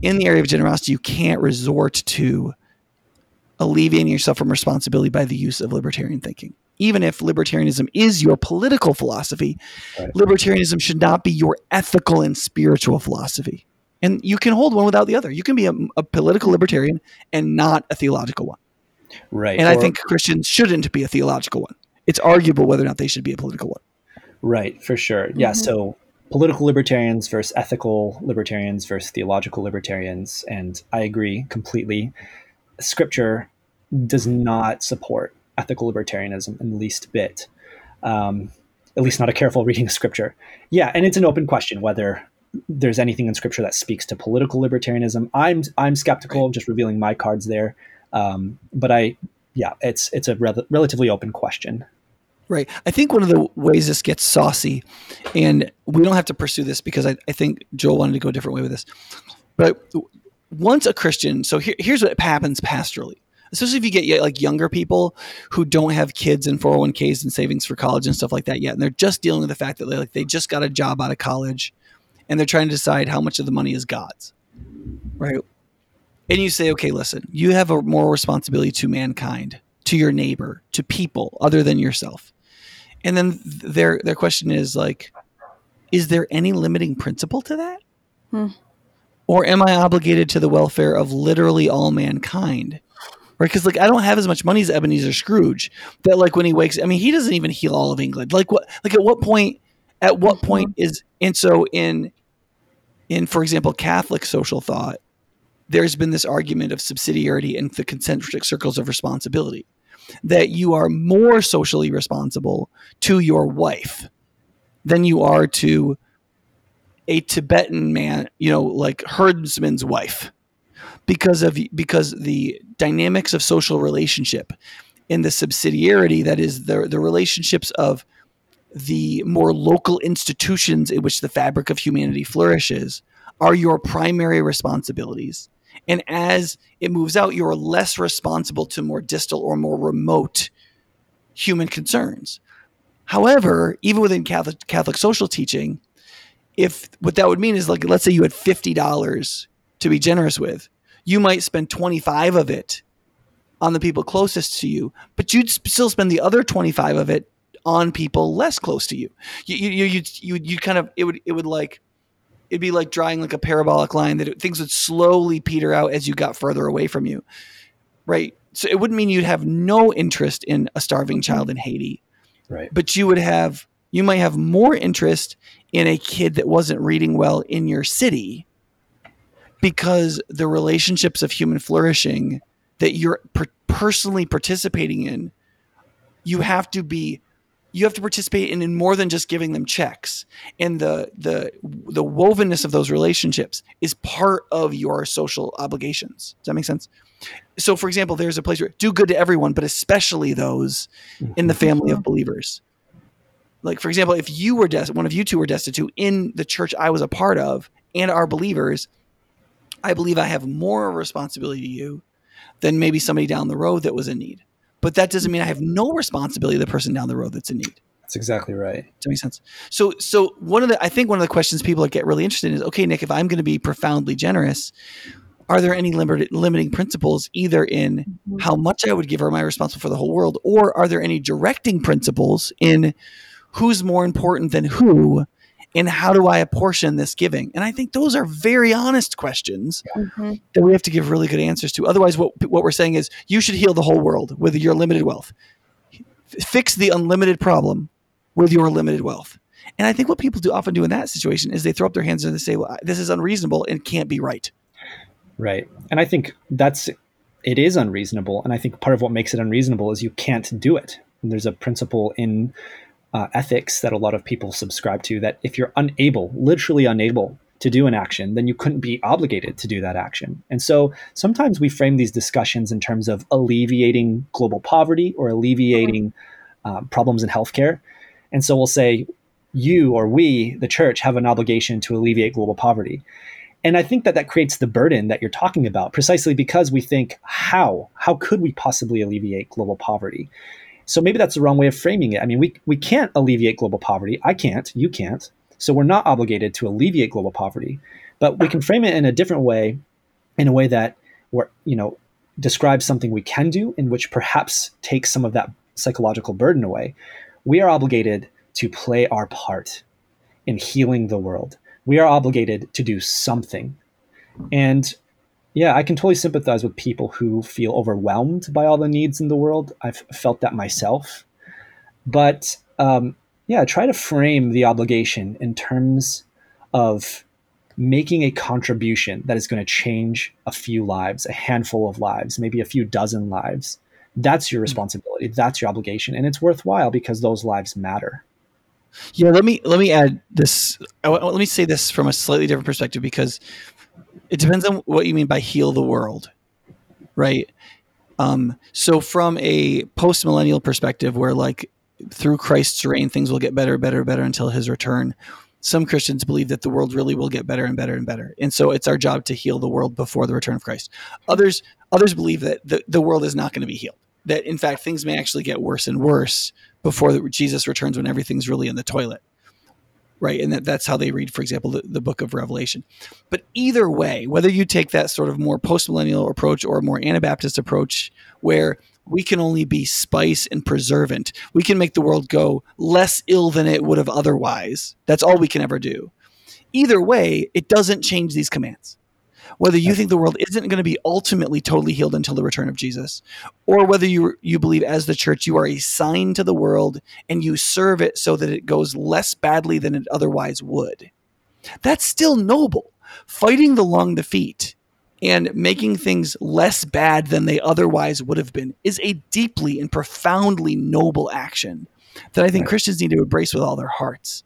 in the area of generosity, you can't resort to alleviating yourself from responsibility by the use of libertarian thinking. Even if libertarianism is your political philosophy, right. libertarianism should not be your ethical and spiritual philosophy. And you can hold one without the other. You can be a, a political libertarian and not a theological one. Right. And or, I think Christians shouldn't be a theological one. It's arguable whether or not they should be a political one. Right, for sure. Mm-hmm. Yeah. So political libertarians versus ethical libertarians versus theological libertarians. And I agree completely. Scripture does not support ethical libertarianism in the least bit. Um, at least not a careful [LAUGHS] reading of scripture. Yeah, and it's an open question whether there's anything in scripture that speaks to political libertarianism. I'm I'm skeptical, just revealing my cards there. Um, but I, yeah, it's it's a re- relatively open question. Right. I think one of the ways this gets saucy, and we don't have to pursue this because I, I think Joel wanted to go a different way with this. But once a Christian, so here, here's what happens pastorally especially if you get like younger people who don't have kids and 401ks and savings for college and stuff like that yet, and they're just dealing with the fact that they like they just got a job out of college, and they're trying to decide how much of the money is God's, right? And you say, okay, listen, you have a moral responsibility to mankind, to your neighbor, to people other than yourself, and then their their question is like, is there any limiting principle to that? Hmm. Or am I obligated to the welfare of literally all mankind? Right? Because like I don't have as much money as Ebenezer Scrooge. That like when he wakes, I mean, he doesn't even heal all of England. Like what? Like at what point? At what mm-hmm. point is and so in in for example Catholic social thought, there's been this argument of subsidiarity and the concentric circles of responsibility that you are more socially responsible to your wife than you are to a Tibetan man, you know, like herdsman's wife because of because the dynamics of social relationship and the subsidiarity that is the the relationships of the more local institutions in which the fabric of humanity flourishes are your primary responsibilities. And as it moves out you're less responsible to more distal or more remote human concerns. However even within catholic catholic social teaching if what that would mean is like let's say you had $50 to be generous with you might spend 25 of it on the people closest to you but you'd still spend the other 25 of it on people less close to you. You you you you, you kind of it would it would like it'd be like drawing like a parabolic line that it, things would slowly peter out as you got further away from you right? So it wouldn't mean you'd have no interest in a starving child in haiti. Right. But you would have you might have more interest in a kid that wasn't reading well in your city because the relationships of human flourishing that you're per- personally participating in you have to be you have to participate in, in more than just giving them checks. And the the the wovenness of those relationships is part of your social obligations. Does that make sense? So for example there's a place where do good to everyone but especially those mm-hmm. in the family of believers. Like for example if you were des- one of you two were destitute in the church i was a part of and are believers i believe i have more responsibility to you than maybe somebody down the road that was in need. But that doesn't mean i have no responsibility to the person down the road that's in need. That's exactly right. Does that make sense? So so one of the i think one of the questions people get really interested in is okay nick if i'm going to be profoundly generous are there any limited, limiting principles either in mm-hmm. how much I would give or am I responsible for the whole world, or are there any directing principles in who's more important than who and how do I apportion this giving? And I think those are very honest questions mm-hmm. that we have to give really good answers to. Otherwise, what what we're saying is you should heal the whole world with your limited wealth. Fix the unlimited problem with your limited wealth. And I think what people do often do in that situation is they throw up their hands and they say, "Well, this is unreasonable and can't be right." Right. And I think that's it is unreasonable, and I think part of what makes it unreasonable is you can't do it. And there's a principle in uh, ethics that a lot of people subscribe to that if you're unable, literally unable to do an action, then you couldn't be obligated to do that action. And so sometimes we frame these discussions in terms of alleviating global poverty or alleviating uh, problems in healthcare. And so we'll say, you or we, the church, have an obligation to alleviate global poverty. And I think that that creates the burden that you're talking about precisely because we think, how? How could we possibly alleviate global poverty? So maybe that's the wrong way of framing it. I mean, we, we can't alleviate global poverty. I can't. You can't. So we're not obligated to alleviate global poverty, but we can frame it in a different way, in a way that we're, you know, describes something we can do, in which perhaps takes some of that psychological burden away. We are obligated to play our part in healing the world. We are obligated to do something. And yeah, I can totally sympathize with people who feel overwhelmed by all the needs in the world. I've felt that myself. But um, yeah, try to frame the obligation in terms of making a contribution that is going to change a few lives, a handful of lives, maybe a few dozen lives. That's your hmm. responsibility. That's your obligation, and it's worthwhile because those lives matter. Yeah, let me let me add this. Let me say this from a slightly different perspective because it depends on what you mean by heal the world, right? Um, so from a post millennial perspective, where like through Christ's reign, things will get better, better, better until His return. some Christians believe that the world really will get better and better and better. And so it's our job to heal the world before the return of Christ. Others others believe that the, the world is not going to be healed. That in fact things may actually get worse and worse before Jesus returns when everything's really in the toilet. Right. And that, that's how they read, for example, the, the book of Revelation. But either way, whether you take that sort of more postmillennial approach or a more Anabaptist approach where we can only be spice and preservant. We can make the world go less ill than it would have otherwise. That's all we can ever do. Either way, it doesn't change these commands. Whether you think the world isn't going to be ultimately totally healed until the return of Jesus, or whether you you believe as the church you are a sign to the world and you serve it so that it goes less badly than it otherwise would. That's still noble. Fighting the long defeat and making things less bad than they otherwise would have been is a deeply and profoundly noble action that I think. Christians need to embrace with all their hearts.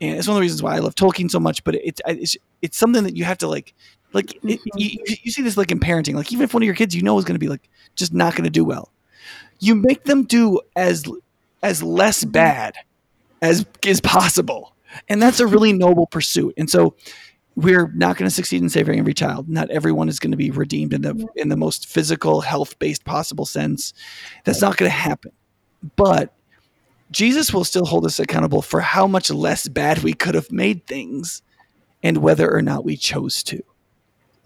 And it's one of the reasons why I love Tolkien so much. But it's it's it's something that you have to like like it, mm-hmm. you, you see this like in parenting. Like even if one of your kids you know is going to be like just not going to do well, you make them do as as less mm-hmm. bad as is possible, and that's a really noble pursuit. And so we're not going to succeed in saving every child. Not everyone is going to be redeemed in the in the most physical, health based possible sense. That's not going to happen. But Jesus will still hold us accountable for how much less bad we could have made things, and whether or not we chose to.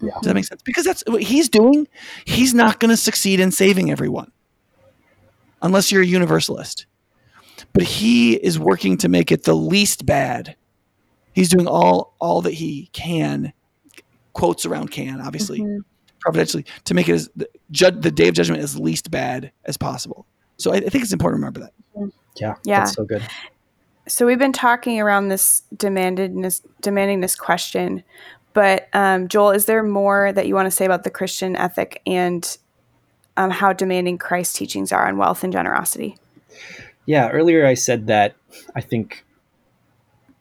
Yeah. Does that make sense? Because that's what he's doing. He's not going to succeed in saving everyone, unless you're a universalist. But he is working to make it the least bad he's doing all all that he can quotes around can obviously mm-hmm. providentially to make it as the, judge the day of judgment as least bad as possible so I, I think it's important to remember that yeah yeah that's so good so we've been talking around this demandingness demanding this question but um, joel is there more that you want to say about the christian ethic and um, how demanding christ's teachings are on wealth and generosity yeah earlier i said that i think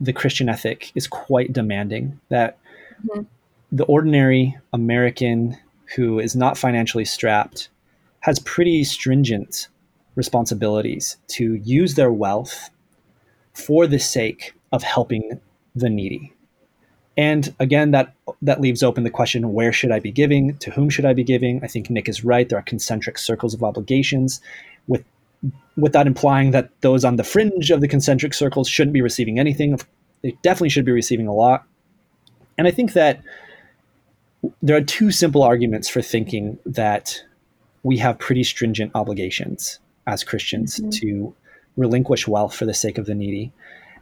the Christian ethic is quite demanding. That mm-hmm. the ordinary American who is not financially strapped has pretty stringent responsibilities to use their wealth for the sake of helping the needy. And again, that that leaves open the question: Where should I be giving? To whom should I be giving? I think Nick is right. There are concentric circles of obligations, with without implying that those on the fringe of the concentric circles shouldn't be receiving anything. They definitely should be receiving a lot. And I think that there are two simple arguments for thinking that we have pretty stringent obligations as Christians mm-hmm. to relinquish wealth for the sake of the needy.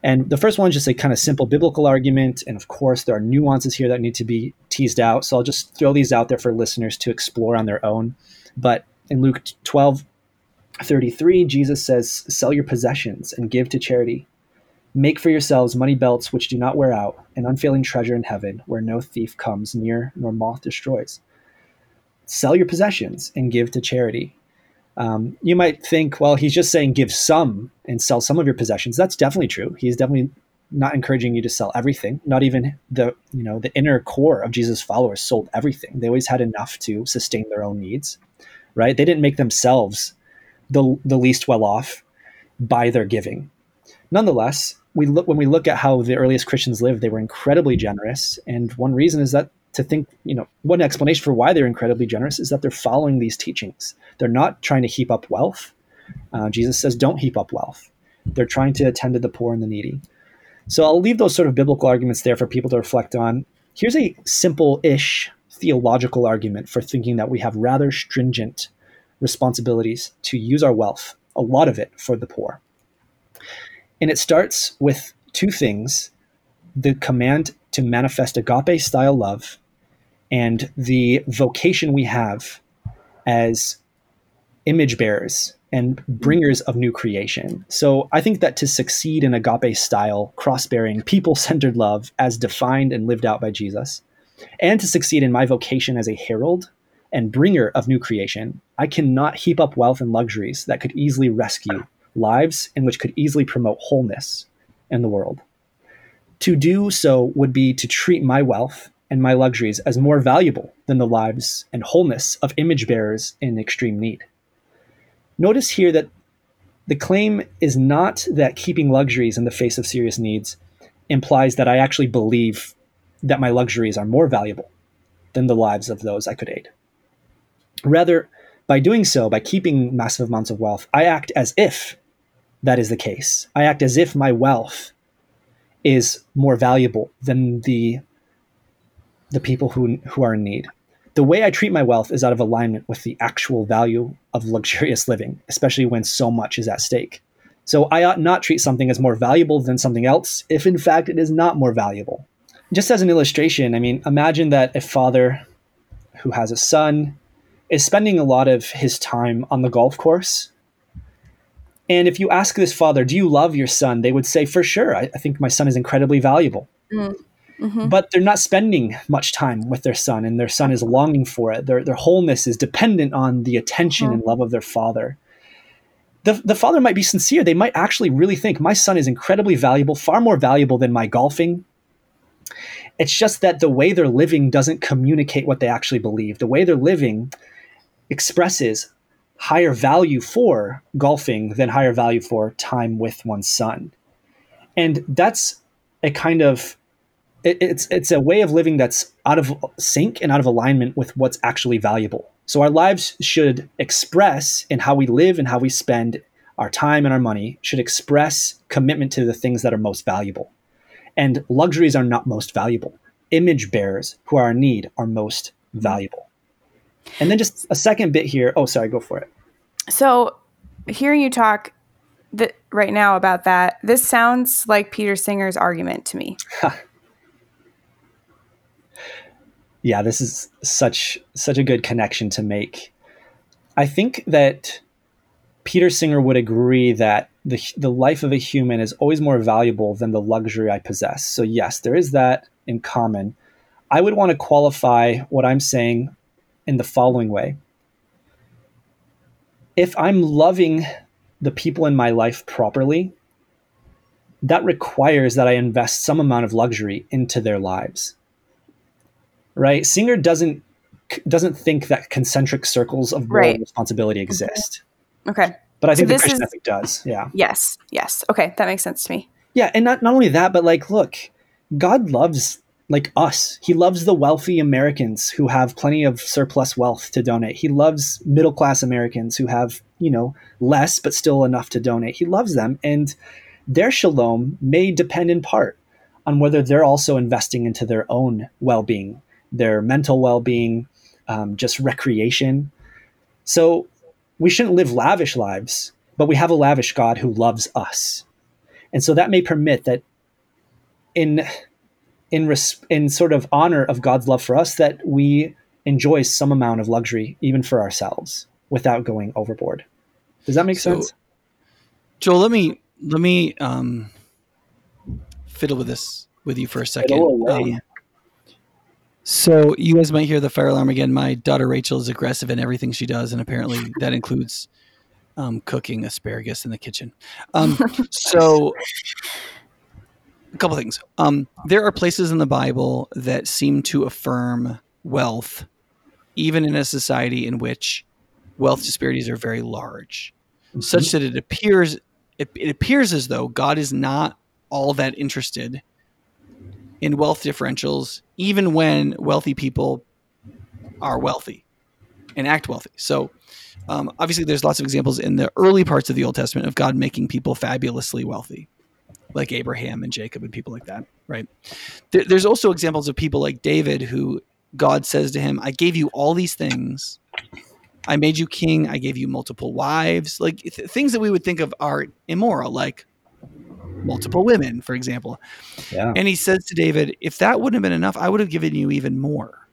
And the first one is just a kind of simple biblical argument. And of course, there are nuances here that need to be teased out. So I'll just throw these out there for listeners to explore on their own. But in Luke 12, 33, Jesus says, Sell your possessions and give to charity. Make for yourselves money belts which do not wear out, an unfailing treasure in heaven, where no thief comes near nor moth destroys. Sell your possessions and give to charity. Um, you might think, well, he's just saying give some and sell some of your possessions. That's definitely true. He's definitely not encouraging you to sell everything. Not even the you know the inner core of Jesus' followers sold everything. They always had enough to sustain their own needs, right? They didn't make themselves the, the least well off by their giving. Nonetheless, we look when we look at how the earliest Christians lived, they were incredibly generous, and one reason is that to think, you know, one explanation for why they're incredibly generous is that they're following these teachings. They're not trying to heap up wealth. Uh, Jesus says, "Don't heap up wealth." They're trying to attend to the poor and the needy. So I'll leave those sort of biblical arguments there for people to reflect on. Here's a simple-ish theological argument for thinking that we have rather stringent responsibilities to use our wealth, a lot of it for the poor. And it starts with two things the command to manifest agape style love and the vocation we have as image bearers and bringers of new creation. So I think that to succeed in agape style, cross bearing, people centered love as defined and lived out by Jesus, and to succeed in my vocation as a herald and bringer of new creation, I cannot heap up wealth and luxuries that could easily rescue lives and which could easily promote wholeness in the world. To do so would be to treat my wealth and my luxuries as more valuable than the lives and wholeness of image bearers in extreme need. Notice here that the claim is not that keeping luxuries in the face of serious needs implies that I actually believe that my luxuries are more valuable than the lives of those I could aid. Rather, by doing so, by keeping massive amounts of wealth, I act as if that is the case. I act as if my wealth is more valuable than the the people who who are in need. The way I treat my wealth is out of alignment with the actual value of luxurious living, especially when so much is at stake. So I ought not treat something as more valuable than something else if in fact it is not more valuable. Just as an illustration, I mean, imagine that a father who has a son is spending a lot of his time on the golf course. And if you ask this father, Do you love your son? they would say, For sure, I, I think my son is incredibly valuable. Mm. Mm-hmm. But they're not spending much time with their son, and their son is longing for it. Their, their wholeness is dependent on the attention mm-hmm. and love of their father the, the father might be sincere. They might actually really think my son is incredibly valuable, far more valuable than my golfing. It's just that the way they're living doesn't communicate what they actually believe. The way they're living expresses higher value for golfing than higher value for time with one's son. And that's a kind of it, it's it's a way of living that's out of sync and out of alignment with what's actually valuable. So our lives should express in how we live and how we spend our time and our money should express commitment to the things that are most valuable. And luxuries are not most valuable. Image bearers who are in need are most valuable. And then just a second bit here. Oh, sorry, go for it. So, hearing you talk th- right now about that, this sounds like Peter Singer's argument to me. [LAUGHS] yeah, this is such such a good connection to make. I think that Peter Singer would agree that the the life of a human is always more valuable than the luxury I possess. So yes, there is that in common. I would want to qualify what I'm saying in the following way. If I'm loving the people in my life properly, that requires that I invest some amount of luxury into their lives right? Singer doesn't doesn't think that concentric circles of moral right. responsibility exist. Okay. okay. But I think so the Christian is, ethic does. Yeah. Yes. Yes. Okay, that makes sense to me. Yeah, and not not only that, but like, look, God loves like us. He loves the wealthy Americans who have plenty of surplus wealth to donate. He loves middle class Americans who have, you know, less but still enough to donate. He loves them and their shalom may depend in part on whether they're also investing into their own well-being their mental well being, um, just recreation. So we shouldn't live lavish lives, but we have a lavish God who loves us. And so that may permit that in in res- in sort of honor of God's love for us that we enjoy some amount of luxury even for ourselves without going overboard. Does that make so, sense? Joel, let me let me um, fiddle with this with you for a second. Um, so you guys might hear the fire alarm again. My daughter Rachel is aggressive in everything she does, and apparently that includes um, cooking asparagus in the kitchen. Um, [LAUGHS] so a couple things. Um, there are places in the Bible that seem to affirm wealth, even in a society in which wealth disparities are very large, mm-hmm. such that it appears it, it appears as though God is not all that interested in wealth differentials, even when wealthy people are wealthy and act wealthy. So, um, obviously, there's lots of examples in the early parts of the Old Testament of God making people fabulously wealthy, like Abraham and Jacob and people like that, right? There, there's also examples of people like David who God says to him, I gave you all these things. I made you king. I gave you multiple wives. Like th- things that we would think of are immoral, like multiple women, for example. Yeah. And he says to David, if that wouldn't have been enough, I would have given you even more.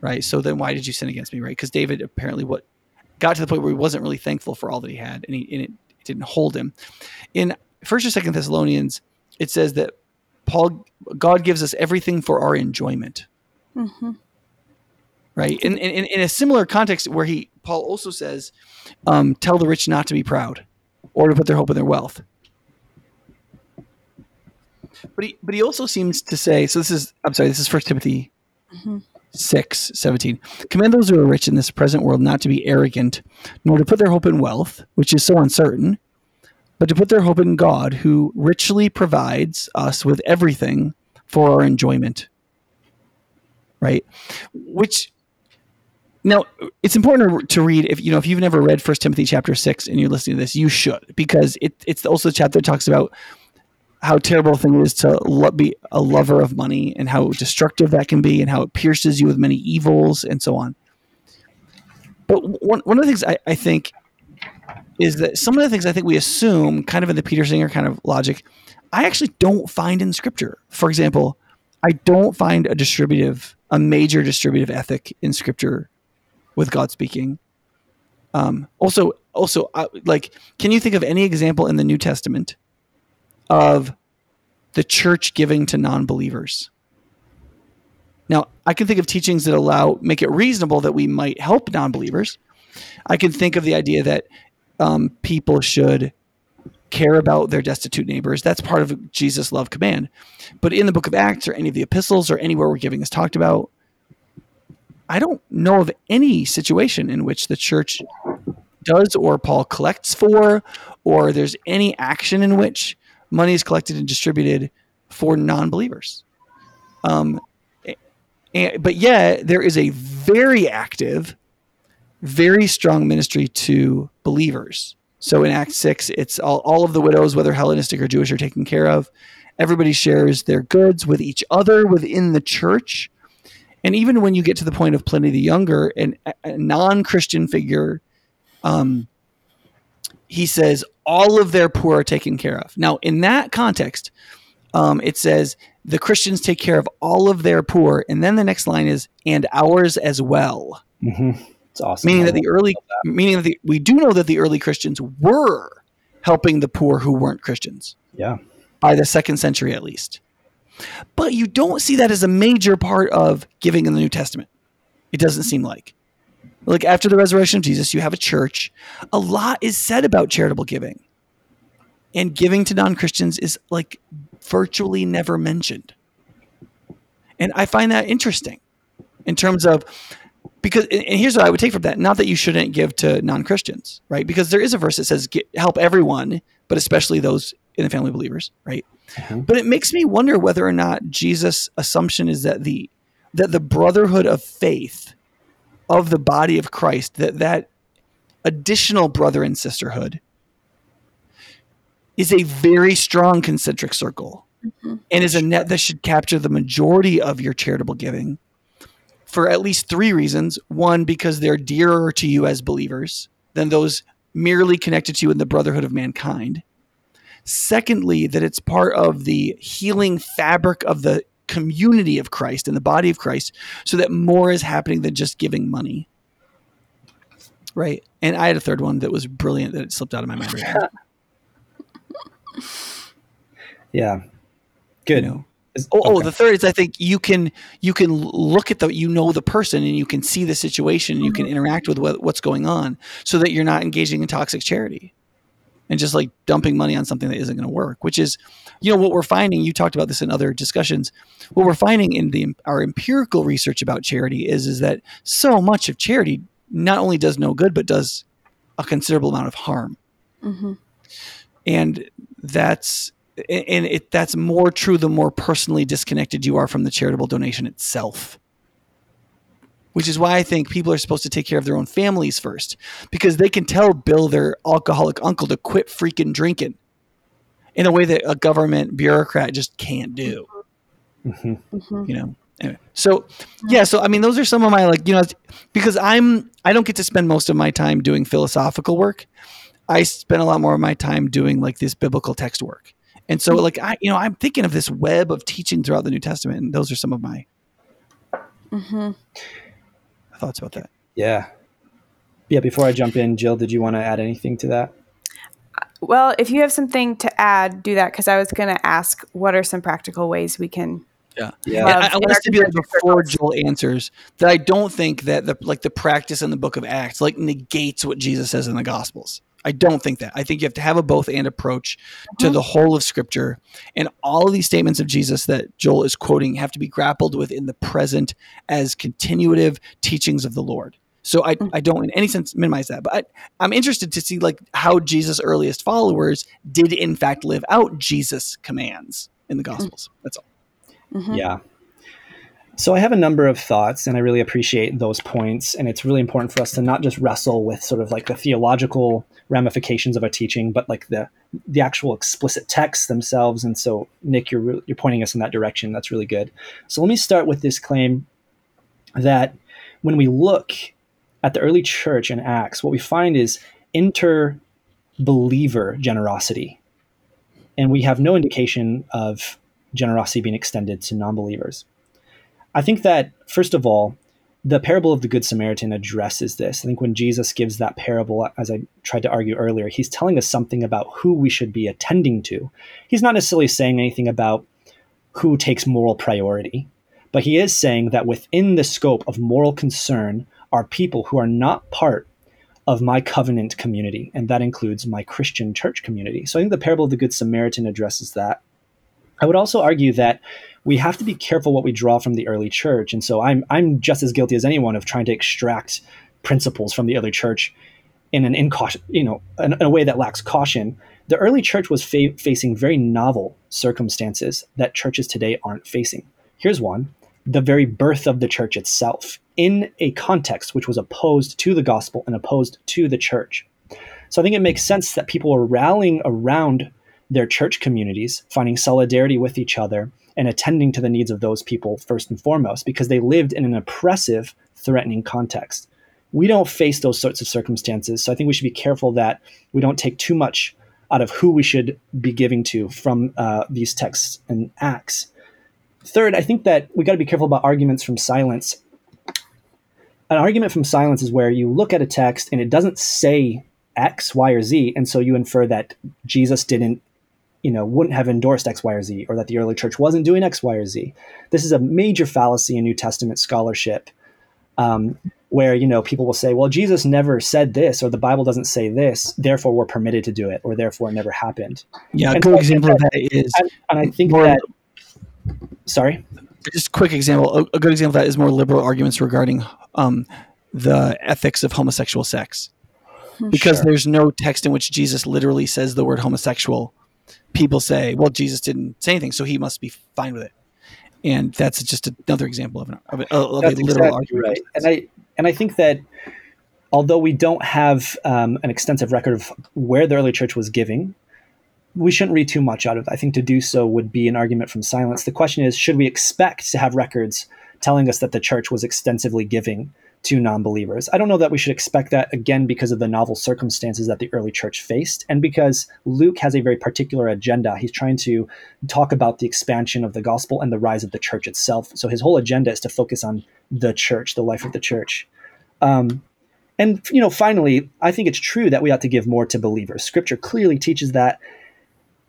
Right. So then why did you sin against me? Right. Because David apparently what got to the point where he wasn't really thankful for all that he had and, he, and it, it didn't hold him. In first or second Thessalonians, it says that Paul, God gives us everything for our enjoyment. Mm-hmm. Right. In, in, in a similar context where he, Paul also says, um, tell the rich not to be proud or to put their hope in their wealth. But he but he also seems to say so this is I'm sorry, this is first Timothy mm-hmm. 6, 17. Command those who are rich in this present world not to be arrogant, nor to put their hope in wealth, which is so uncertain, but to put their hope in God, who richly provides us with everything for our enjoyment. Right? Which now it's important to read if you know if you've never read First Timothy chapter six and you're listening to this, you should because it, it's also the chapter that talks about how terrible a thing it is to lo- be a lover of money and how destructive that can be and how it pierces you with many evils and so on. But one, one of the things I, I think is that some of the things I think we assume, kind of in the Peter Singer kind of logic, I actually don't find in Scripture. For example, I don't find a distributive, a major distributive ethic in Scripture with God speaking. Um, also, also, like, can you think of any example in the New Testament of the church giving to non-believers? Now, I can think of teachings that allow make it reasonable that we might help non-believers. I can think of the idea that um, people should care about their destitute neighbors. That's part of Jesus' love command. But in the book of Acts or any of the epistles or anywhere where giving is talked about, I don't know of any situation in which the church does or Paul collects for, or there's any action in which money is collected and distributed for non believers. Um, and, but yet there is a very active very strong ministry to believers. So in Act 6, it's all, all of the widows, whether Hellenistic or Jewish, are taken care of. Everybody shares their goods with each other within the church. And even when you get to the point of Pliny the Younger, and a non Christian figure, um, he says all of their poor are taken care of. Now, in that context, um, it says the Christians take care of all of their poor. And then the next line is, and ours as well. Mm-hmm. It's awesome. Meaning that the early, that. meaning that the, we do know that the early Christians were helping the poor who weren't Christians. Yeah. By the second century, at least. But you don't see that as a major part of giving in the New Testament. It doesn't seem like. Like after the resurrection of Jesus, you have a church. A lot is said about charitable giving. And giving to non Christians is like virtually never mentioned. And I find that interesting in terms of because and here's what I would take from that: not that you shouldn't give to non Christians, right? Because there is a verse that says help everyone, but especially those in the family believers, right? Mm-hmm. But it makes me wonder whether or not Jesus' assumption is that the that the brotherhood of faith of the body of Christ, that that additional brother and sisterhood is a very strong concentric circle mm-hmm. and is a net that should capture the majority of your charitable giving for at least three reasons. One, because they're dearer to you as believers than those merely connected to you in the brotherhood of mankind. Secondly, that it's part of the healing fabric of the community of Christ and the body of Christ, so that more is happening than just giving money. Right. And I had a third one that was brilliant that it slipped out of my mind. Right [LAUGHS] yeah. Good. You know, Oh, oh, okay. oh, the third is I think you can you can look at the you know the person and you can see the situation and you can mm-hmm. interact with what, what's going on so that you're not engaging in toxic charity and just like dumping money on something that isn't going to work. Which is, you know, what we're finding. You talked about this in other discussions. What we're finding in the our empirical research about charity is is that so much of charity not only does no good but does a considerable amount of harm. Mm-hmm. And that's and it that's more true the more personally disconnected you are from the charitable donation itself which is why I think people are supposed to take care of their own families first because they can tell Bill, their alcoholic uncle, to quit freaking drinking in a way that a government bureaucrat just can't do. Mm-hmm. mm-hmm. You know. Anyway, so yeah, so I mean, those are some of my like, you know, because I'm I don't get to spend most of my time doing philosophical work. I spend a lot more of my time doing like this biblical text work. And so, like, I, you know, I'm thinking of this web of teaching throughout the New Testament, and those are some of my mm-hmm. thoughts about that. Yeah. Yeah. Before I jump in, Jill, did you want to add anything to that? Well, if you have something to add, do that because I was going to ask what are some practical ways we can. Yeah, yeah. I, I want us to be like before Joel answers that I don't think that the like the practice in the Book of Acts like negates what Jesus says in the Gospels. I don't think that. I think you have to have a both and approach to uh-huh. the whole of Scripture. And all of these statements of Jesus that Joel is quoting have to be grappled with in the present as continuative teachings of the Lord. So I, I don't in any sense minimize that, but I, I'm interested to see like how Jesus' earliest followers did in fact live out Jesus' commands in the Gospels. That's all. Mm-hmm. Yeah. So I have a number of thoughts, and I really appreciate those points. And it's really important for us to not just wrestle with sort of like the theological ramifications of a teaching, but like the the actual explicit texts themselves. And so, Nick, you're you're pointing us in that direction. That's really good. So let me start with this claim that when we look at the early church in Acts, what we find is inter believer generosity, and we have no indication of generosity being extended to non believers. I think that first of all, the parable of the Good Samaritan addresses this. I think when Jesus gives that parable, as I tried to argue earlier, he's telling us something about who we should be attending to. He's not necessarily saying anything about who takes moral priority, but he is saying that within the scope of moral concern are people who are not part of my covenant community, and that includes my Christian church community. So I think the parable of the Good Samaritan addresses that. I would also argue that we have to be careful what we draw from the early church. And so I'm I'm just as guilty as anyone of trying to extract principles from the early church in an incaution, you know, in, in a way that lacks caution. The early church was fa- facing very novel circumstances that churches today aren't facing. Here's one: the very birth of the church itself in a context which was opposed to the gospel and opposed to the church. So I think it makes sense that people were rallying around their church communities, finding solidarity with each other, and attending to the needs of those people first and foremost because they lived in an oppressive, threatening context. We don't face those sorts of circumstances. So I think we should be careful that we don't take too much out of who we should be giving to from uh, these texts and acts. Third, I think that we got to be careful about arguments from silence. An argument from silence is where you look at a text and it doesn't say X, Y, or Z, and so you infer that Jesus didn't you know, wouldn't have endorsed X, Y, or Z, or that the early church wasn't doing X, Y, or Z. This is a major fallacy in New Testament scholarship, um, where you know people will say, "Well, Jesus never said this, or the Bible doesn't say this, therefore we're permitted to do it, or therefore it never happened." Yeah, and a good so example of that is, and, and I think more, that. Sorry. Just a quick example. A, a, good example of that is more liberal arguments regarding um, the ethics of homosexual sex because sure. there's no text in which Jesus literally says the word homosexual people say, well, Jesus didn't say anything, so he must be fine with it. And that's just another example of, an, of, a, of a literal exactly argument. Right. And I and I think that although we don't have um, an extensive record of where the early church was giving, we shouldn't read too much out of it. I think to do so would be an argument from silence. The question is, should we expect to have records telling us that the church was extensively giving to non believers. I don't know that we should expect that again because of the novel circumstances that the early church faced and because Luke has a very particular agenda. He's trying to talk about the expansion of the gospel and the rise of the church itself. So his whole agenda is to focus on the church, the life of the church. Um, and you know, finally, I think it's true that we ought to give more to believers. Scripture clearly teaches that.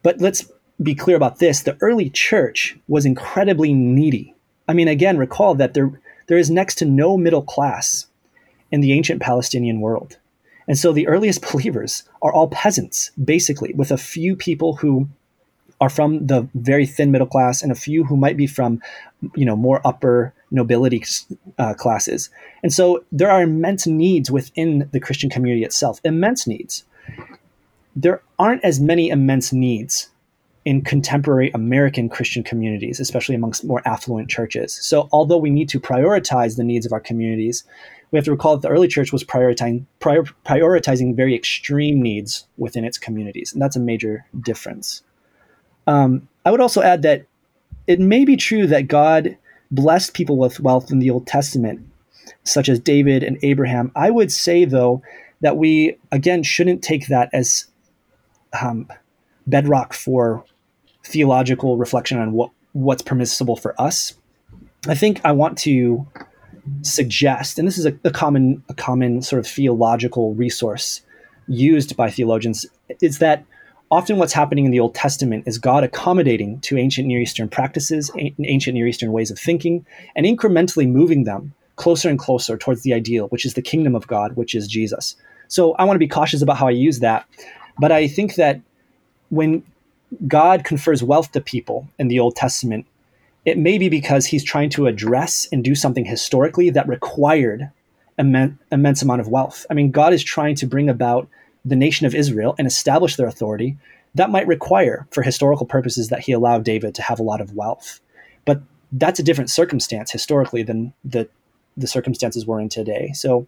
But let's be clear about this: the early church was incredibly needy. I mean, again, recall that there there is next to no middle class in the ancient Palestinian world. And so the earliest [LAUGHS] believers are all peasants, basically, with a few people who are from the very thin middle class and a few who might be from, you know, more upper nobility uh, classes. And so there are immense needs within the Christian community itself, immense needs. There aren't as many immense needs in contemporary American Christian communities, especially amongst more affluent churches. So, although we need to prioritize the needs of our communities, we have to recall that the early church was prioritizing, prior, prioritizing very extreme needs within its communities, and that's a major difference. Um, I would also add that it may be true that God blessed people with wealth in the Old Testament, such as David and Abraham. I would say, though, that we, again, shouldn't take that as um, bedrock for theological reflection on what what's permissible for us, I think I want to suggest, and this is a, a common a common sort of theological resource used by theologians, is that often what's happening in the Old Testament is God accommodating to ancient Near Eastern practices, ancient Near Eastern ways of thinking, and incrementally moving them closer and closer towards the ideal, which is the kingdom of God, which is Jesus. So I want to be cautious about how I use that. But I think that when God confers wealth to people in the Old Testament, it may be because he's trying to address and do something historically that required immense, immense amount of wealth. I mean, God is trying to bring about the nation of Israel and establish their authority. That might require, for historical purposes, that he allowed David to have a lot of wealth. But that's a different circumstance historically than the the circumstances we're in today. So,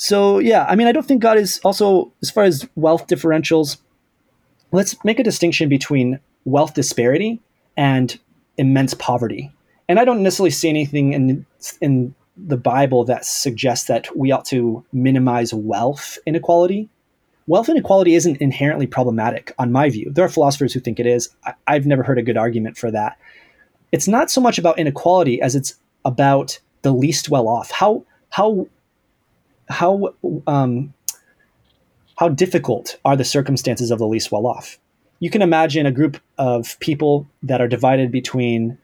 so yeah, I mean, I don't think God is also as far as wealth differentials. Let's make a distinction between wealth disparity and immense poverty. And I don't necessarily see anything in in the Bible that suggests that we ought to minimize wealth inequality. Wealth inequality isn't inherently problematic, on my view. There are philosophers who think it is. I, I've never heard a good argument for that. It's not so much about inequality as it's about the least well off. How how how um, how difficult are the circumstances of the least well off? You can imagine a group of people that are divided between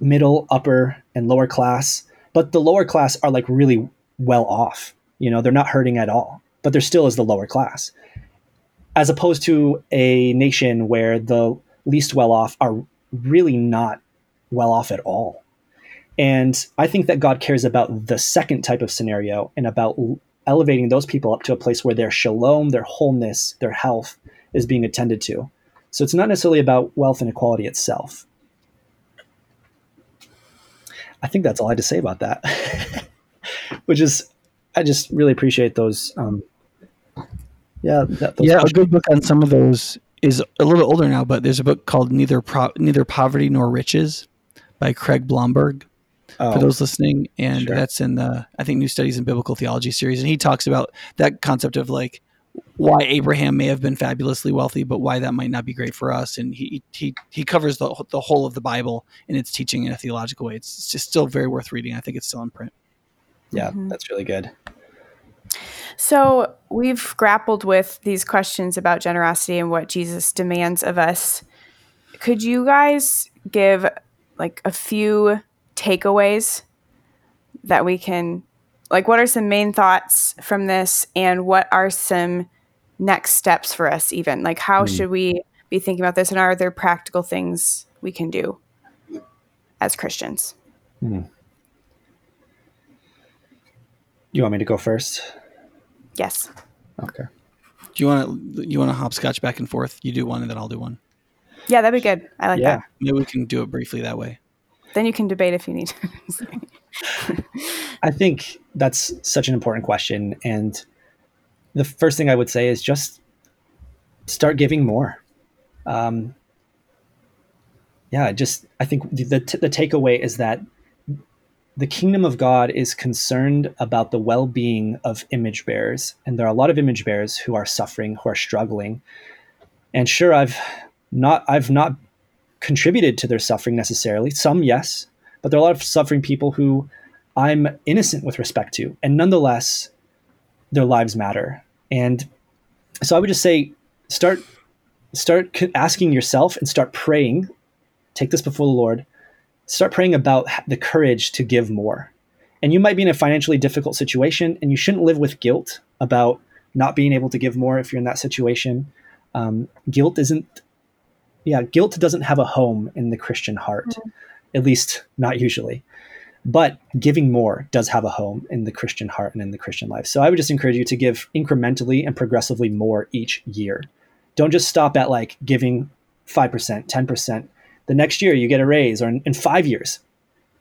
middle, upper, and lower class, but the lower class are like really well off. You know, they're not hurting at all, but there still is the lower class. As opposed to a nation where the least well off are really not well off at all. And I think that God cares about the second type of scenario and about elevating those people up to a place where their shalom, their wholeness, their health is being attended to. So it's not necessarily about wealth and equality itself. I think that's all I had to say about that. [LAUGHS] Which is, I just really appreciate those. Um, yeah, that, yeah. Questions. A good book on some of those is a little older now, but there's a book called "Neither Pro- Neither Poverty Nor Riches" by Craig Blomberg. Oh, for those listening, and sure. that's in the I think New Studies in Biblical Theology series, and he talks about that concept of like why Abraham may have been fabulously wealthy, but why that might not be great for us. And he he he covers the the whole of the Bible in its teaching in a theological way. It's just still very worth reading. I think it's still in print. Yeah, mm-hmm. that's really good. So we've grappled with these questions about generosity and what Jesus demands of us. Could you guys give like a few takeaways that we can like what are some main thoughts from this and what are some next steps for us even? Like how mm. should we be thinking about this and are there practical things we can do as christians? Mm. you want me to go first? Yes. Okay. Do you want to you want to hopscotch back and forth? You do one and then i'll do one. Yeah that'd be good. I like yeah. that. Maybe we can do it briefly that way then you can debate if you need to [LAUGHS] I think that's such an important question. And the first thing I would say is just start giving more. Um, yeah, just I think the, the, the takeaway is that the kingdom of God is concerned about the well being of image bearers. And there are a lot of image bearers who are suffering, who are struggling. And sure, I've not, I've not contributed to their suffering necessarily. Some, yes, but there are a lot of suffering people who I'm innocent with respect to, and nonetheless, their lives matter. And so I would just say, start start asking yourself and start praying. Take this before the Lord. Start praying about the courage to give more. And you might be in a financially difficult situation, and you shouldn't live with guilt about not being able to give more if you're in that situation. Um, guilt isn't, yeah, guilt doesn't have a home in the Christian heart, mm-hmm. at least not usually. But giving more does have a home in the Christian heart and in the Christian life. So I would just encourage you to give incrementally and progressively more each year. Don't just stop at like giving 5%, 10%. The next year you get a raise, or in, in five years,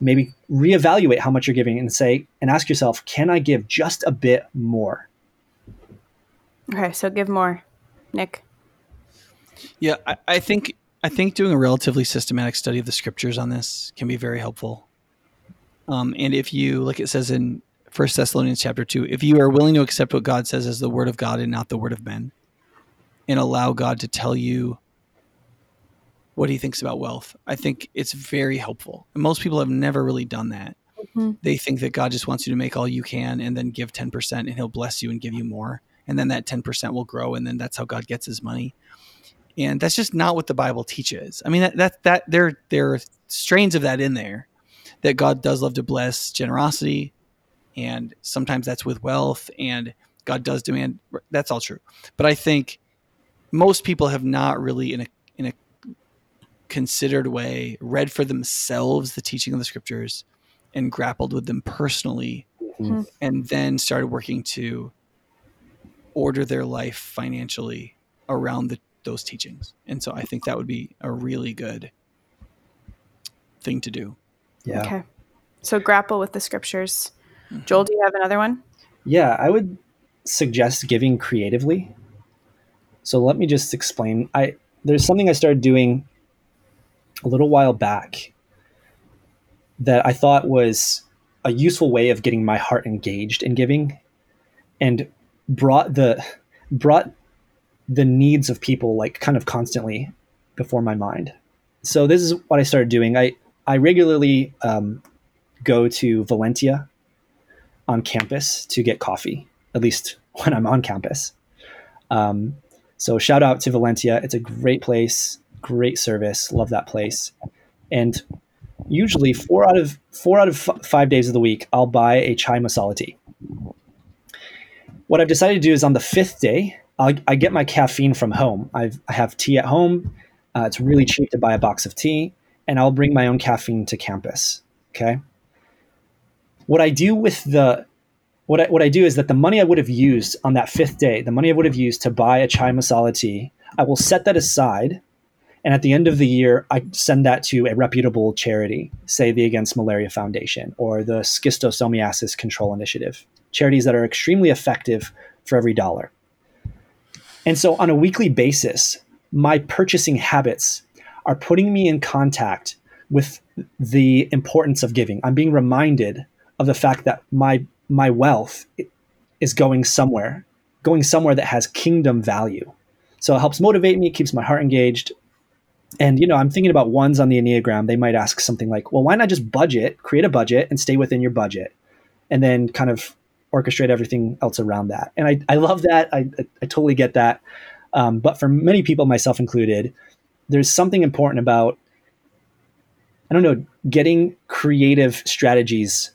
maybe reevaluate how much you're giving and say, and ask yourself, can I give just a bit more? Okay, so give more. Nick. Yeah, I, I think I think doing a relatively systematic study of the scriptures on this can be very helpful. Um, and if you, like it says in First Thessalonians chapter two, if you are willing to accept what God says as the word of God and not the word of men, and allow God to tell you what He thinks about wealth, I think it's very helpful. And most people have never really done that. Mm-hmm. They think that God just wants you to make all you can and then give ten percent, and He'll bless you and give you more, and then that ten percent will grow, and then that's how God gets His money and that's just not what the Bible teaches. I mean, that that, that there there are strains of that in there, that God does love to bless generosity, and sometimes that's with wealth, and God does demand. That's all true, but I think most people have not really, in a in a considered way, read for themselves the teaching of the scriptures and grappled with them personally mm-hmm. and then started working to order their life financially around the, those teachings. And so I think that would be a really good thing to do. Yeah. Okay. So grapple with the scriptures. Mm-hmm. Joel, do you have another one? Yeah, I would suggest giving creatively. So let me just explain. I there's something I started doing a little while back that I thought was a useful way of getting my heart engaged in giving and brought the brought the needs of people like kind of constantly before my mind. So this is what I started doing. I I regularly um, go to Valentia on campus to get coffee, at least [LAUGHS] when I'm on campus. Um, so shout out to Valentia. It's a great place, great service. Love that place. And usually four out of four out of f- five days of the week, I'll buy a chai masala tea. What I've decided to do is on the fifth day, I'll, i get my caffeine from home. I've, I have tea at home. Uh, it's really cheap to buy a box of tea, and I'll bring my own caffeine to campus. Okay. What I do with the what I, what I do is that the money I would have used on that fifth day, the money I would have used to buy a chai masala tea, I will set that aside and at the end of the year, I send that to a reputable charity, say the Against Malaria Foundation or the Schistosomiasis Control Initiative, charities that are extremely effective for every dollar. And so on a weekly basis, my purchasing habits are putting me in contact with the importance of giving. I'm being reminded of the fact that my my wealth is going somewhere, going somewhere that has kingdom value. So it helps motivate me, keeps my heart engaged, and you know i'm thinking about ones on the enneagram they might ask something like well why not just budget create a budget and stay within your budget and then kind of orchestrate everything else around that and i, I love that I, I, I totally get that um, but for many people myself included there's something important about i don't know getting creative strategies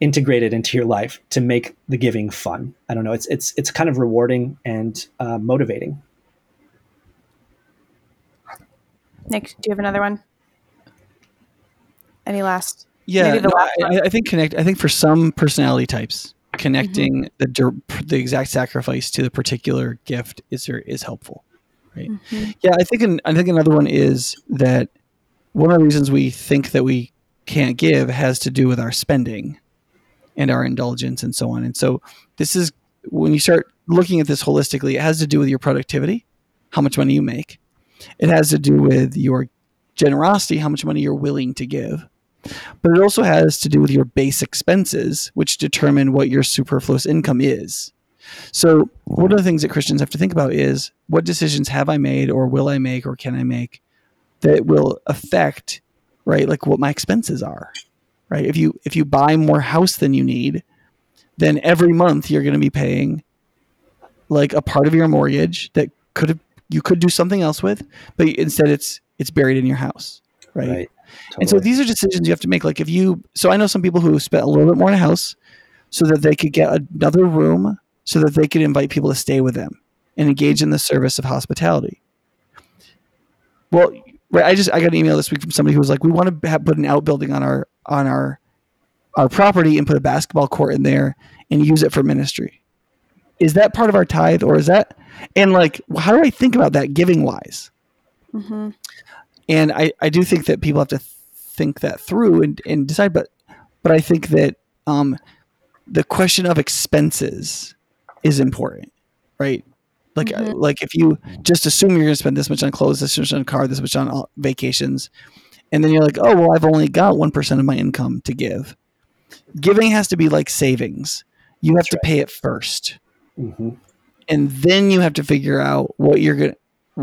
integrated into your life to make the giving fun i don't know it's it's it's kind of rewarding and uh, motivating Nick, do you have another one? Any last? Yeah, no, I, I, think connect. I think for some personality types, connecting mm-hmm. the the exact sacrifice to the particular gift is is helpful, right? Mm-hmm. Yeah, I think. An, I think another one is that one of the reasons we think that we can't give has to do with our spending and our indulgence and so on. And so this is when you start looking at this holistically, it has to do with your productivity, how much money you make, it has to do with your generosity, how much money you're willing to give. But it also has to do with your base expenses, which determine what your superfluous income is. So, one of the things that Christians have to think about is what decisions have I made, or will I make, or can I make that will affect, right, like what my expenses are, right? If you if you buy more house than you need, then every month you're going to be paying like a part of your mortgage that could have you could do something else with, but instead it's it's buried in your house, right? right. Totally. And so these are decisions you have to make. Like if you, so I know some people who spent a little bit more in a house so that they could get another room so that they could invite people to stay with them and engage in the service of hospitality. Well, right, I just I got an email this week from somebody who was like, we want to have, put an outbuilding on our on our our property and put a basketball court in there and use it for ministry. Is that part of our tithe or is that and like how do i think about that giving wise mm-hmm. And I, I do think that people have to think that through and, and decide but but i think that um, the question of expenses is important right? Like mm-hmm. like if you just assume you're going to spend this much on clothes this much on a car this much on vacations and then you're like oh well i've only got 1% of my income to give. Giving has to be like savings. You have That's to right. pay it 1st mm-hmm. And then you have to figure out what you're gonna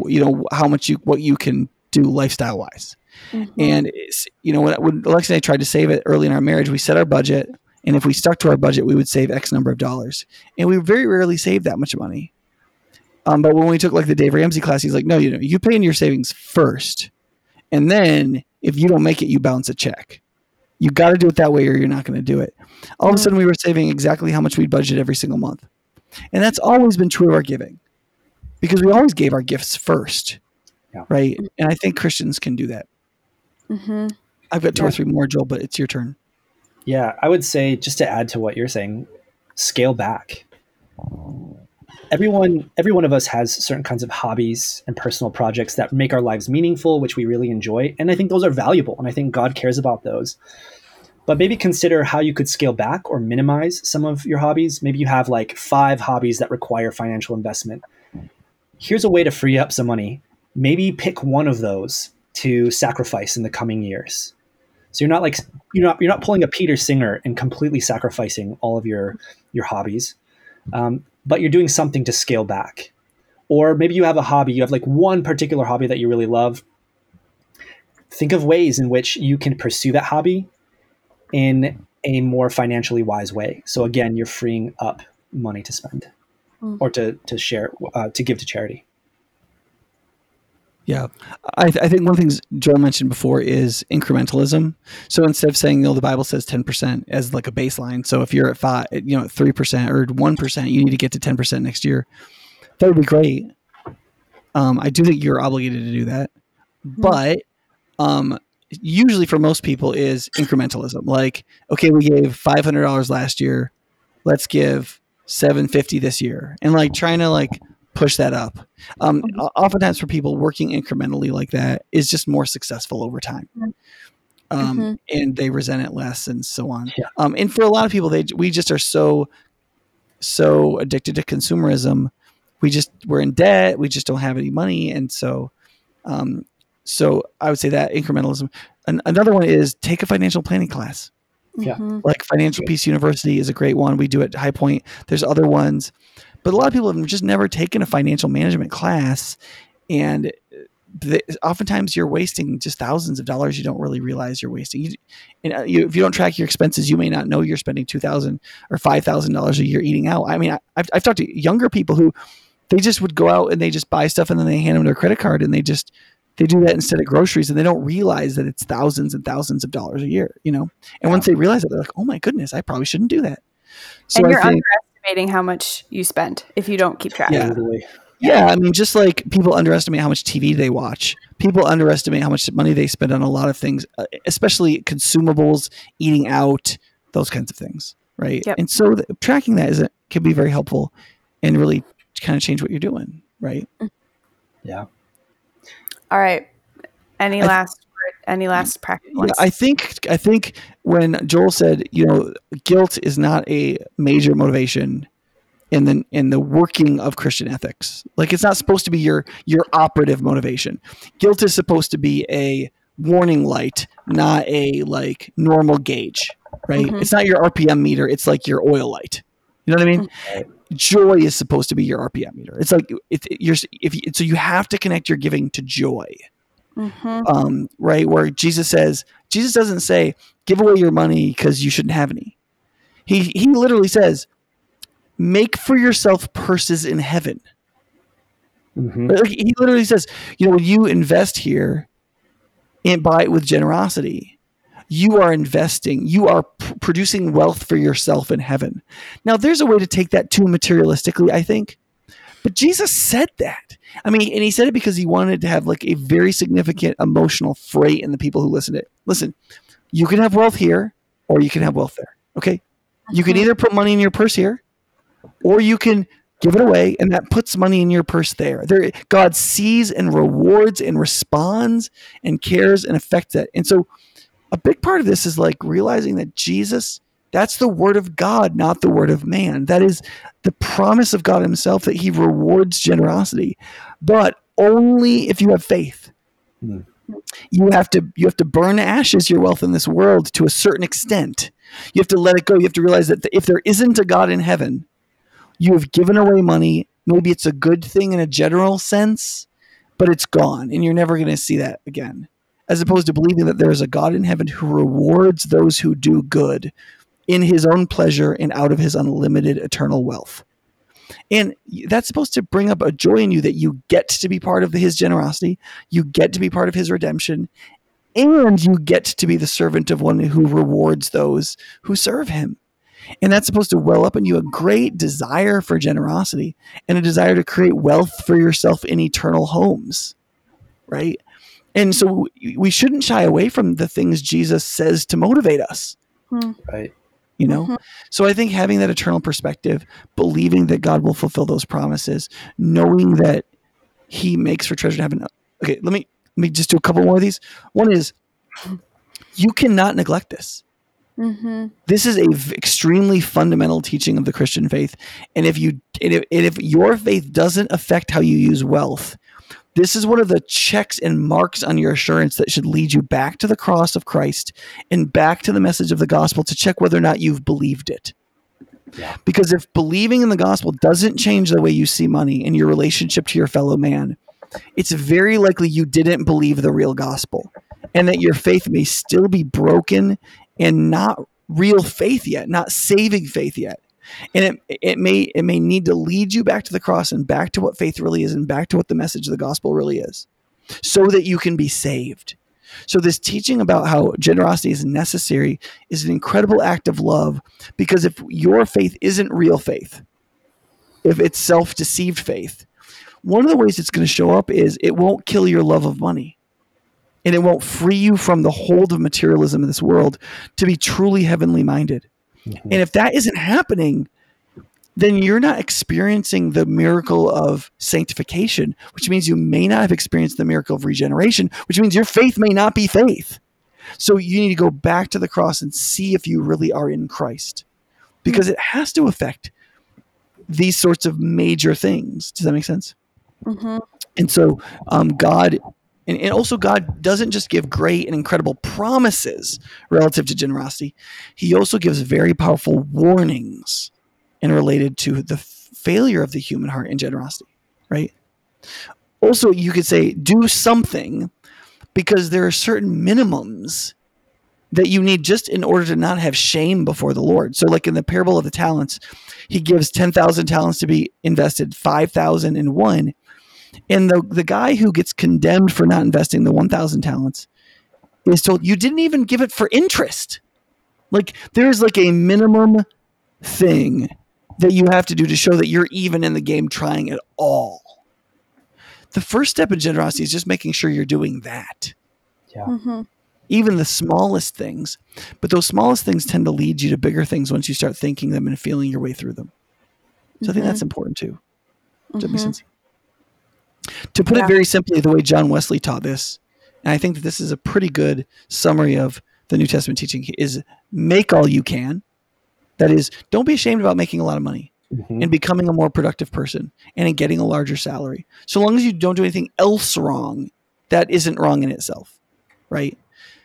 you know how much you what you can do lifestyle wise mm-hmm. and you know when, when alexa and i tried to save it early in our marriage we set our budget and if we stuck to our budget we would save x number of dollars and we very rarely saved that much money um, but when we took like the dave ramsey class he's like no you know you pay in your savings first and then if you don't make it you bounce a check you got to do it that way or you're not going to do it all mm-hmm. of a sudden we were saving exactly how much we budget every single month and that's always been true of our giving because we always gave our gifts first. Yeah. Right. And I think Christians can do that. Mm-hmm. I've got two yeah. or three more, Joel, but it's your turn. Yeah, I would say just to add to what you're saying, scale back. Everyone, every one of us has certain kinds of hobbies and personal projects that make our lives meaningful, which we really enjoy, and I think those are valuable, and I think God cares about those. But maybe consider how you could scale back or minimize some of your hobbies. Maybe you have like five hobbies that require financial investment. Here's a way to free up some money. Maybe pick one of those to sacrifice in the coming years. So you're not like you're not you're not pulling a Peter Singer and completely sacrificing all of your your hobbies, um, but you're doing something to scale back. Or maybe you have a hobby, you have like one particular hobby that you really love. Think of ways in which you can pursue that hobby in a more financially wise way. So again, you're freeing up money to spend mm. or to to share uh, to give to charity. Yeah, I, th- I, think one of the things Joel mentioned before is incrementalism. So instead of saying, you know, the Bible says ten percent as like a baseline. So if you're at five, you know, three percent or one percent, you need to get to ten percent next year. That would be great. Um, I do think you're obligated to do that, mm-hmm. but um, usually for most people is incrementalism. Like, okay, we gave five hundred dollars last year, let's give seven fifty this year, and like trying to like push that up. Um, mm-hmm. Oftentimes, for people working incrementally like that, is just more successful over time. Mm-hmm. Um, mm-hmm. and they resent it less, and so on. Yeah. Um, and for a lot of people, they we just are so so addicted to consumerism. We just we're in debt. We just don't have any money, and so um, so I would say that incrementalism. An- another one is take a financial planning class. Yeah. Mm-hmm. Like Financial Peace University is a great one. We do it at High Point. There's other ones. But a lot of people have just never taken a financial management class, and they, oftentimes you're wasting just thousands of dollars you don't really realize you're wasting. You, and, uh, you, if you don't track your expenses, you may not know you're spending two thousand or five thousand dollars a year eating out. I mean, I, have I've talked to younger people who they just would go out and they just buy stuff and then they hand them their credit card and they just they do that instead of groceries and they don't realize that it's thousands and thousands of dollars a year you know and once they realize it they're like oh my goodness i probably shouldn't do that so and you're think, underestimating how much you spend if you don't keep track. Yeah. Yeah, I mean, just like people underestimate how much TV they watch, people underestimate how much money they spend on a lot of things, uh, especially consumables, eating out, those kinds of things, right? Yep. And so the, tracking that is a, can be very helpful and really kind of change what you're doing, right? Mm. Yeah. All right. Any I, last any last practical? Yeah, I think I think when Joel said, you know, guilt is not a major motivation in the in the working of Christian ethics. Like it's not supposed to be your your operative motivation. Guilt is supposed to be a warning light, not a like normal gauge, right? Mm-hmm. It's not your RPM meter, it's like your oil light. You know what I mean? Mm-hmm. Joy is supposed to be your RPM meter. It's like it, it, you're if you, so you have to connect your giving to joy mm-hmm. um, right? Where Jesus says, Jesus doesn't say, give away your money because you shouldn't have any. He, he literally says, make for yourself purses in heaven. Mm-hmm. He literally says, you know, when you invest here and buy it with generosity, you are investing, you are p- producing wealth for yourself in heaven. Now, there's a way to take that too materialistically, I think. But Jesus said that. I mean, and he said it because he wanted to have like a very significant emotional freight in the people who listen to it. Listen, you can have wealth here or you can have wealth there. Okay. You can uh-huh. either put money in your purse here or you can give it away and that puts money in your purse there. There God sees and rewards and responds and cares and affects it. And so a big part of this is like realizing that Jesus that's the word of God, not the word of man. That is the promise of God Himself that He rewards generosity, but only if you have faith. Mm. You have to you have to burn ashes your wealth in this world to a certain extent. You have to let it go. You have to realize that if there isn't a God in heaven, you have given away money. Maybe it's a good thing in a general sense, but it's gone, and you're never going to see that again. As opposed to believing that there is a God in heaven who rewards those who do good in his own pleasure and out of his unlimited eternal wealth. And that's supposed to bring up a joy in you that you get to be part of his generosity, you get to be part of his redemption, and you get to be the servant of one who rewards those who serve him. And that's supposed to well up in you a great desire for generosity and a desire to create wealth for yourself in eternal homes, right? And so we shouldn't shy away from the things Jesus says to motivate us mm-hmm. right? You know, mm-hmm. so I think having that eternal perspective, believing that God will fulfill those promises, knowing that He makes for treasure in heaven. Okay, let me let me just do a couple more of these. One is you cannot neglect this. Mm-hmm. This is a v- extremely fundamental teaching of the Christian faith, and if you and if, and if your faith doesn't affect how you use wealth, this is one of the checks and marks on your assurance that should lead you back to the cross of Christ and back to the message of the gospel to check whether or not you've believed it. Yeah. Because if believing in the gospel doesn't change the way you see money and your relationship to your fellow man, it's very likely you didn't believe the real gospel and that your faith may still be broken and not real faith yet, not saving faith yet and it it may it may need to lead you back to the cross and back to what faith really is and back to what the message of the gospel really is so that you can be saved. So this teaching about how generosity is necessary is an incredible act of love because if your faith isn't real faith if it's self-deceived faith one of the ways it's going to show up is it won't kill your love of money. And it won't free you from the hold of materialism in this world to be truly heavenly minded Mm-hmm. And if that isn't happening, then you're not experiencing the miracle of sanctification, which means you may not have experienced the miracle of regeneration, which means your faith may not be faith. So you need to go back to the cross and see if you really are in Christ because it has to affect these sorts of major things. Does that make sense? Mm-hmm. And so um, God and, and also, God doesn't just give great and incredible promises relative to generosity, He also gives very powerful warnings and related to the failure of the human heart in generosity, right? Also, you could say, do something because there are certain minimums that you need just in order to not have shame before the Lord. So, like in the parable of the talents, he gives 10,000 talents to be invested, 5,000 in one. And the the guy who gets condemned for not investing the 1000 talents is told you didn't even give it for interest. Like there's like a minimum thing that you have to do to show that you're even in the game trying at all. The first step in generosity is just making sure you're doing that. Yeah. Mm-hmm. Even the smallest things, but those smallest things tend to lead you to bigger things once you start thinking them and feeling your way through them. So mm-hmm. I think that's mm-hmm. important too. Does that make mm-hmm. sense? To put yeah. it very simply, the way John Wesley taught this, and I think that this is a pretty good summary of the New Testament teaching, is make all you can. That is, don't be ashamed about making a lot of money mm-hmm. and becoming a more productive person and in getting a larger salary. So long as you don't do anything else wrong, that isn't wrong in itself, right?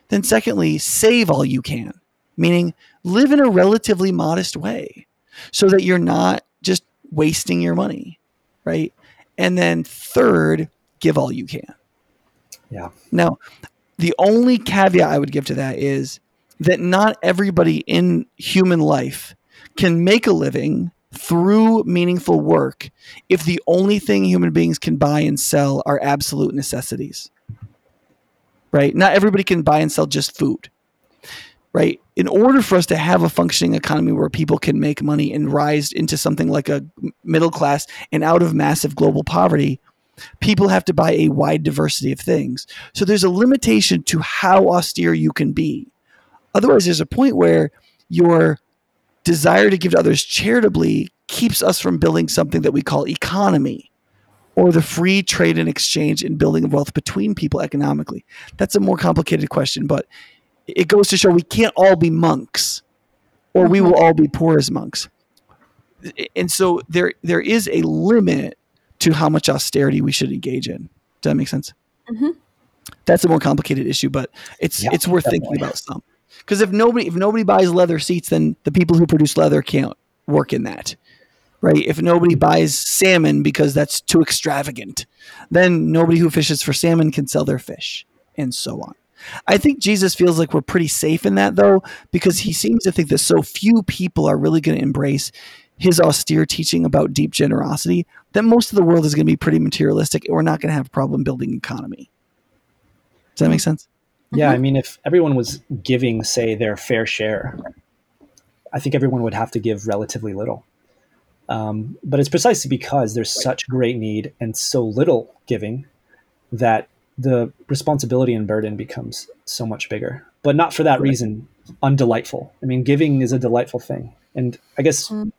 Then, secondly, save all you can, meaning live in a relatively modest way so that you're not just wasting your money, right? And then third, give all you can. Yeah. Now, the only caveat I would give to that is that not everybody in human life can make a living through meaningful work if the only thing human beings can buy and sell are absolute necessities. Right? Not everybody can buy and sell just food right? In order for us to have a functioning economy where people can make money and rise into something like a middle class and out of massive global poverty, people have to buy a wide diversity of things. So there's a limitation to how austere you can be. Otherwise, there's a point where your desire to give to others charitably keeps us from building something that we call economy or the free trade and exchange and building of wealth between people economically. That's a more complicated question, but it goes to show we can't all be monks or we will all be poor as monks. And so there there is a limit to how much austerity we should engage in. Does that make sense? Mm-hmm. That's a more complicated issue, but it's yeah, it's worth definitely. thinking about some. Because if nobody if nobody buys leather seats, then the people who produce leather can't work in that, right? If nobody buys salmon because that's too extravagant, then nobody who fishes for salmon can sell their fish, and so on. I think Jesus feels like we're pretty safe in that though, because he seems to think that so few people are really going to embrace his austere teaching about deep generosity that most of the world is going to be pretty materialistic and we're not going to have a problem building economy. Does that make sense? Yeah, mm-hmm. I mean, if everyone was giving, say, their fair share, I think everyone would have to give relatively little. Um, but it's precisely because there's such great need and so little giving that the responsibility and burden becomes so much bigger. But not for that reason undelightful. I mean, giving is a delightful thing. And I guess mm.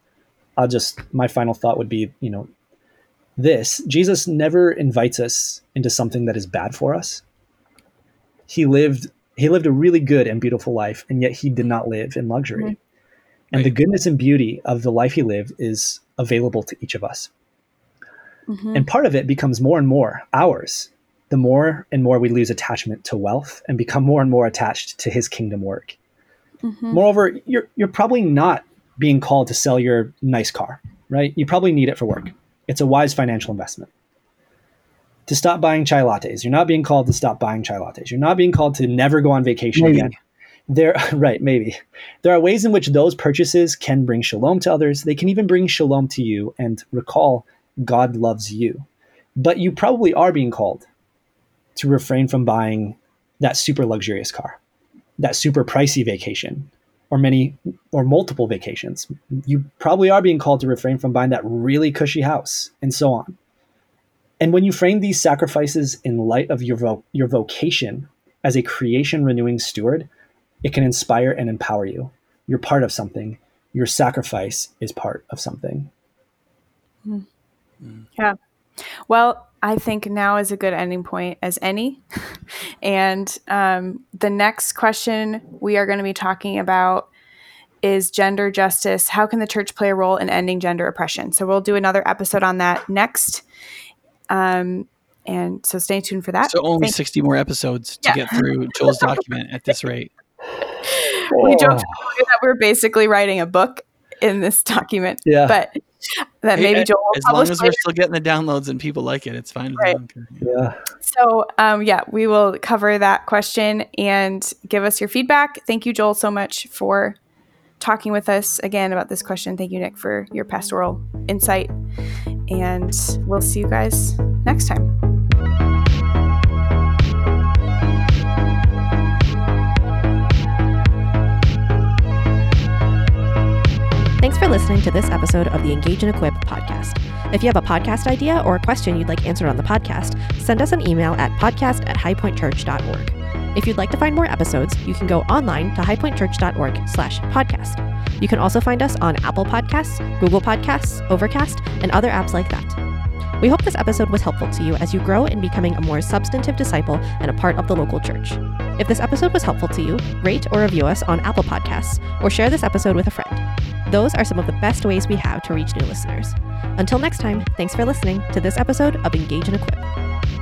I'll just, my final thought would be, you know, this Jesus never invites us into something that is bad for us. He lived he lived a really good and beautiful life, and yet he did not live in luxury. Mm-hmm. And right. the goodness and beauty of the life he lived is available to each of us. Mm-hmm. And part of it becomes more and more ours the more and more we lose attachment to wealth and become more and more attached to his kingdom work. Mm-hmm. Moreover, you're, you're probably not being called to sell your nice car, right? You probably need it for work. It's a wise financial investment. To stop buying chai lattes, you're not being called to stop buying chai lattes. You're not being called to never go on vacation maybe. again. There, [LAUGHS] right? Maybe there are ways in which those purchases can bring shalom to others. They can even bring shalom to you and recall God loves you. But you probably are being called to refrain from buying that super luxurious car, that super pricey vacation, or many or multiple vacations. You probably are being called to refrain from buying that really cushy house and so on. And when you frame these sacrifices in light of your, vo- your vocation as a creation renewing steward, it can inspire and empower you. You're part of something. Your sacrifice is part of something. Mm. Yeah. Well, I think now is a good ending point as any. [LAUGHS] and um, the next question we are going to be talking about is gender justice. How can the church play a role in ending gender oppression? So we'll do another episode on that next. Um, and so stay tuned for that. So only Thanks. 60 more episodes to yeah. get through Joel's document at this rate. [LAUGHS] We joked that we're basically writing a book in this document. Yeah. But [LAUGHS] that maybe Joel as long as later. we're still getting the downloads and people like it, it's fine. Right. Yeah. So um, yeah, we will cover that question and give us your feedback. Thank you, Joel, so much for talking with us again about this question. Thank you, Nick, for your pastoral insight. And we'll see you guys next time. Thanks for listening to this episode of the Engage and Equip podcast. If you have a podcast idea or a question you'd like answered on the podcast, send us an email at podcast at highpointchurch.org. If you'd like to find more episodes, you can go online to highpointchurch.org slash podcast. You can also find us on Apple Podcasts, Google Podcasts, Overcast, and other apps like that. We hope this episode was helpful to you as you grow in becoming a more substantive disciple and a part of the local church. If this episode was helpful to you, rate or review us on Apple Podcasts or share this episode with a friend. Those are some of the best ways we have to reach new listeners. Until next time, thanks for listening to this episode of Engage and Equip.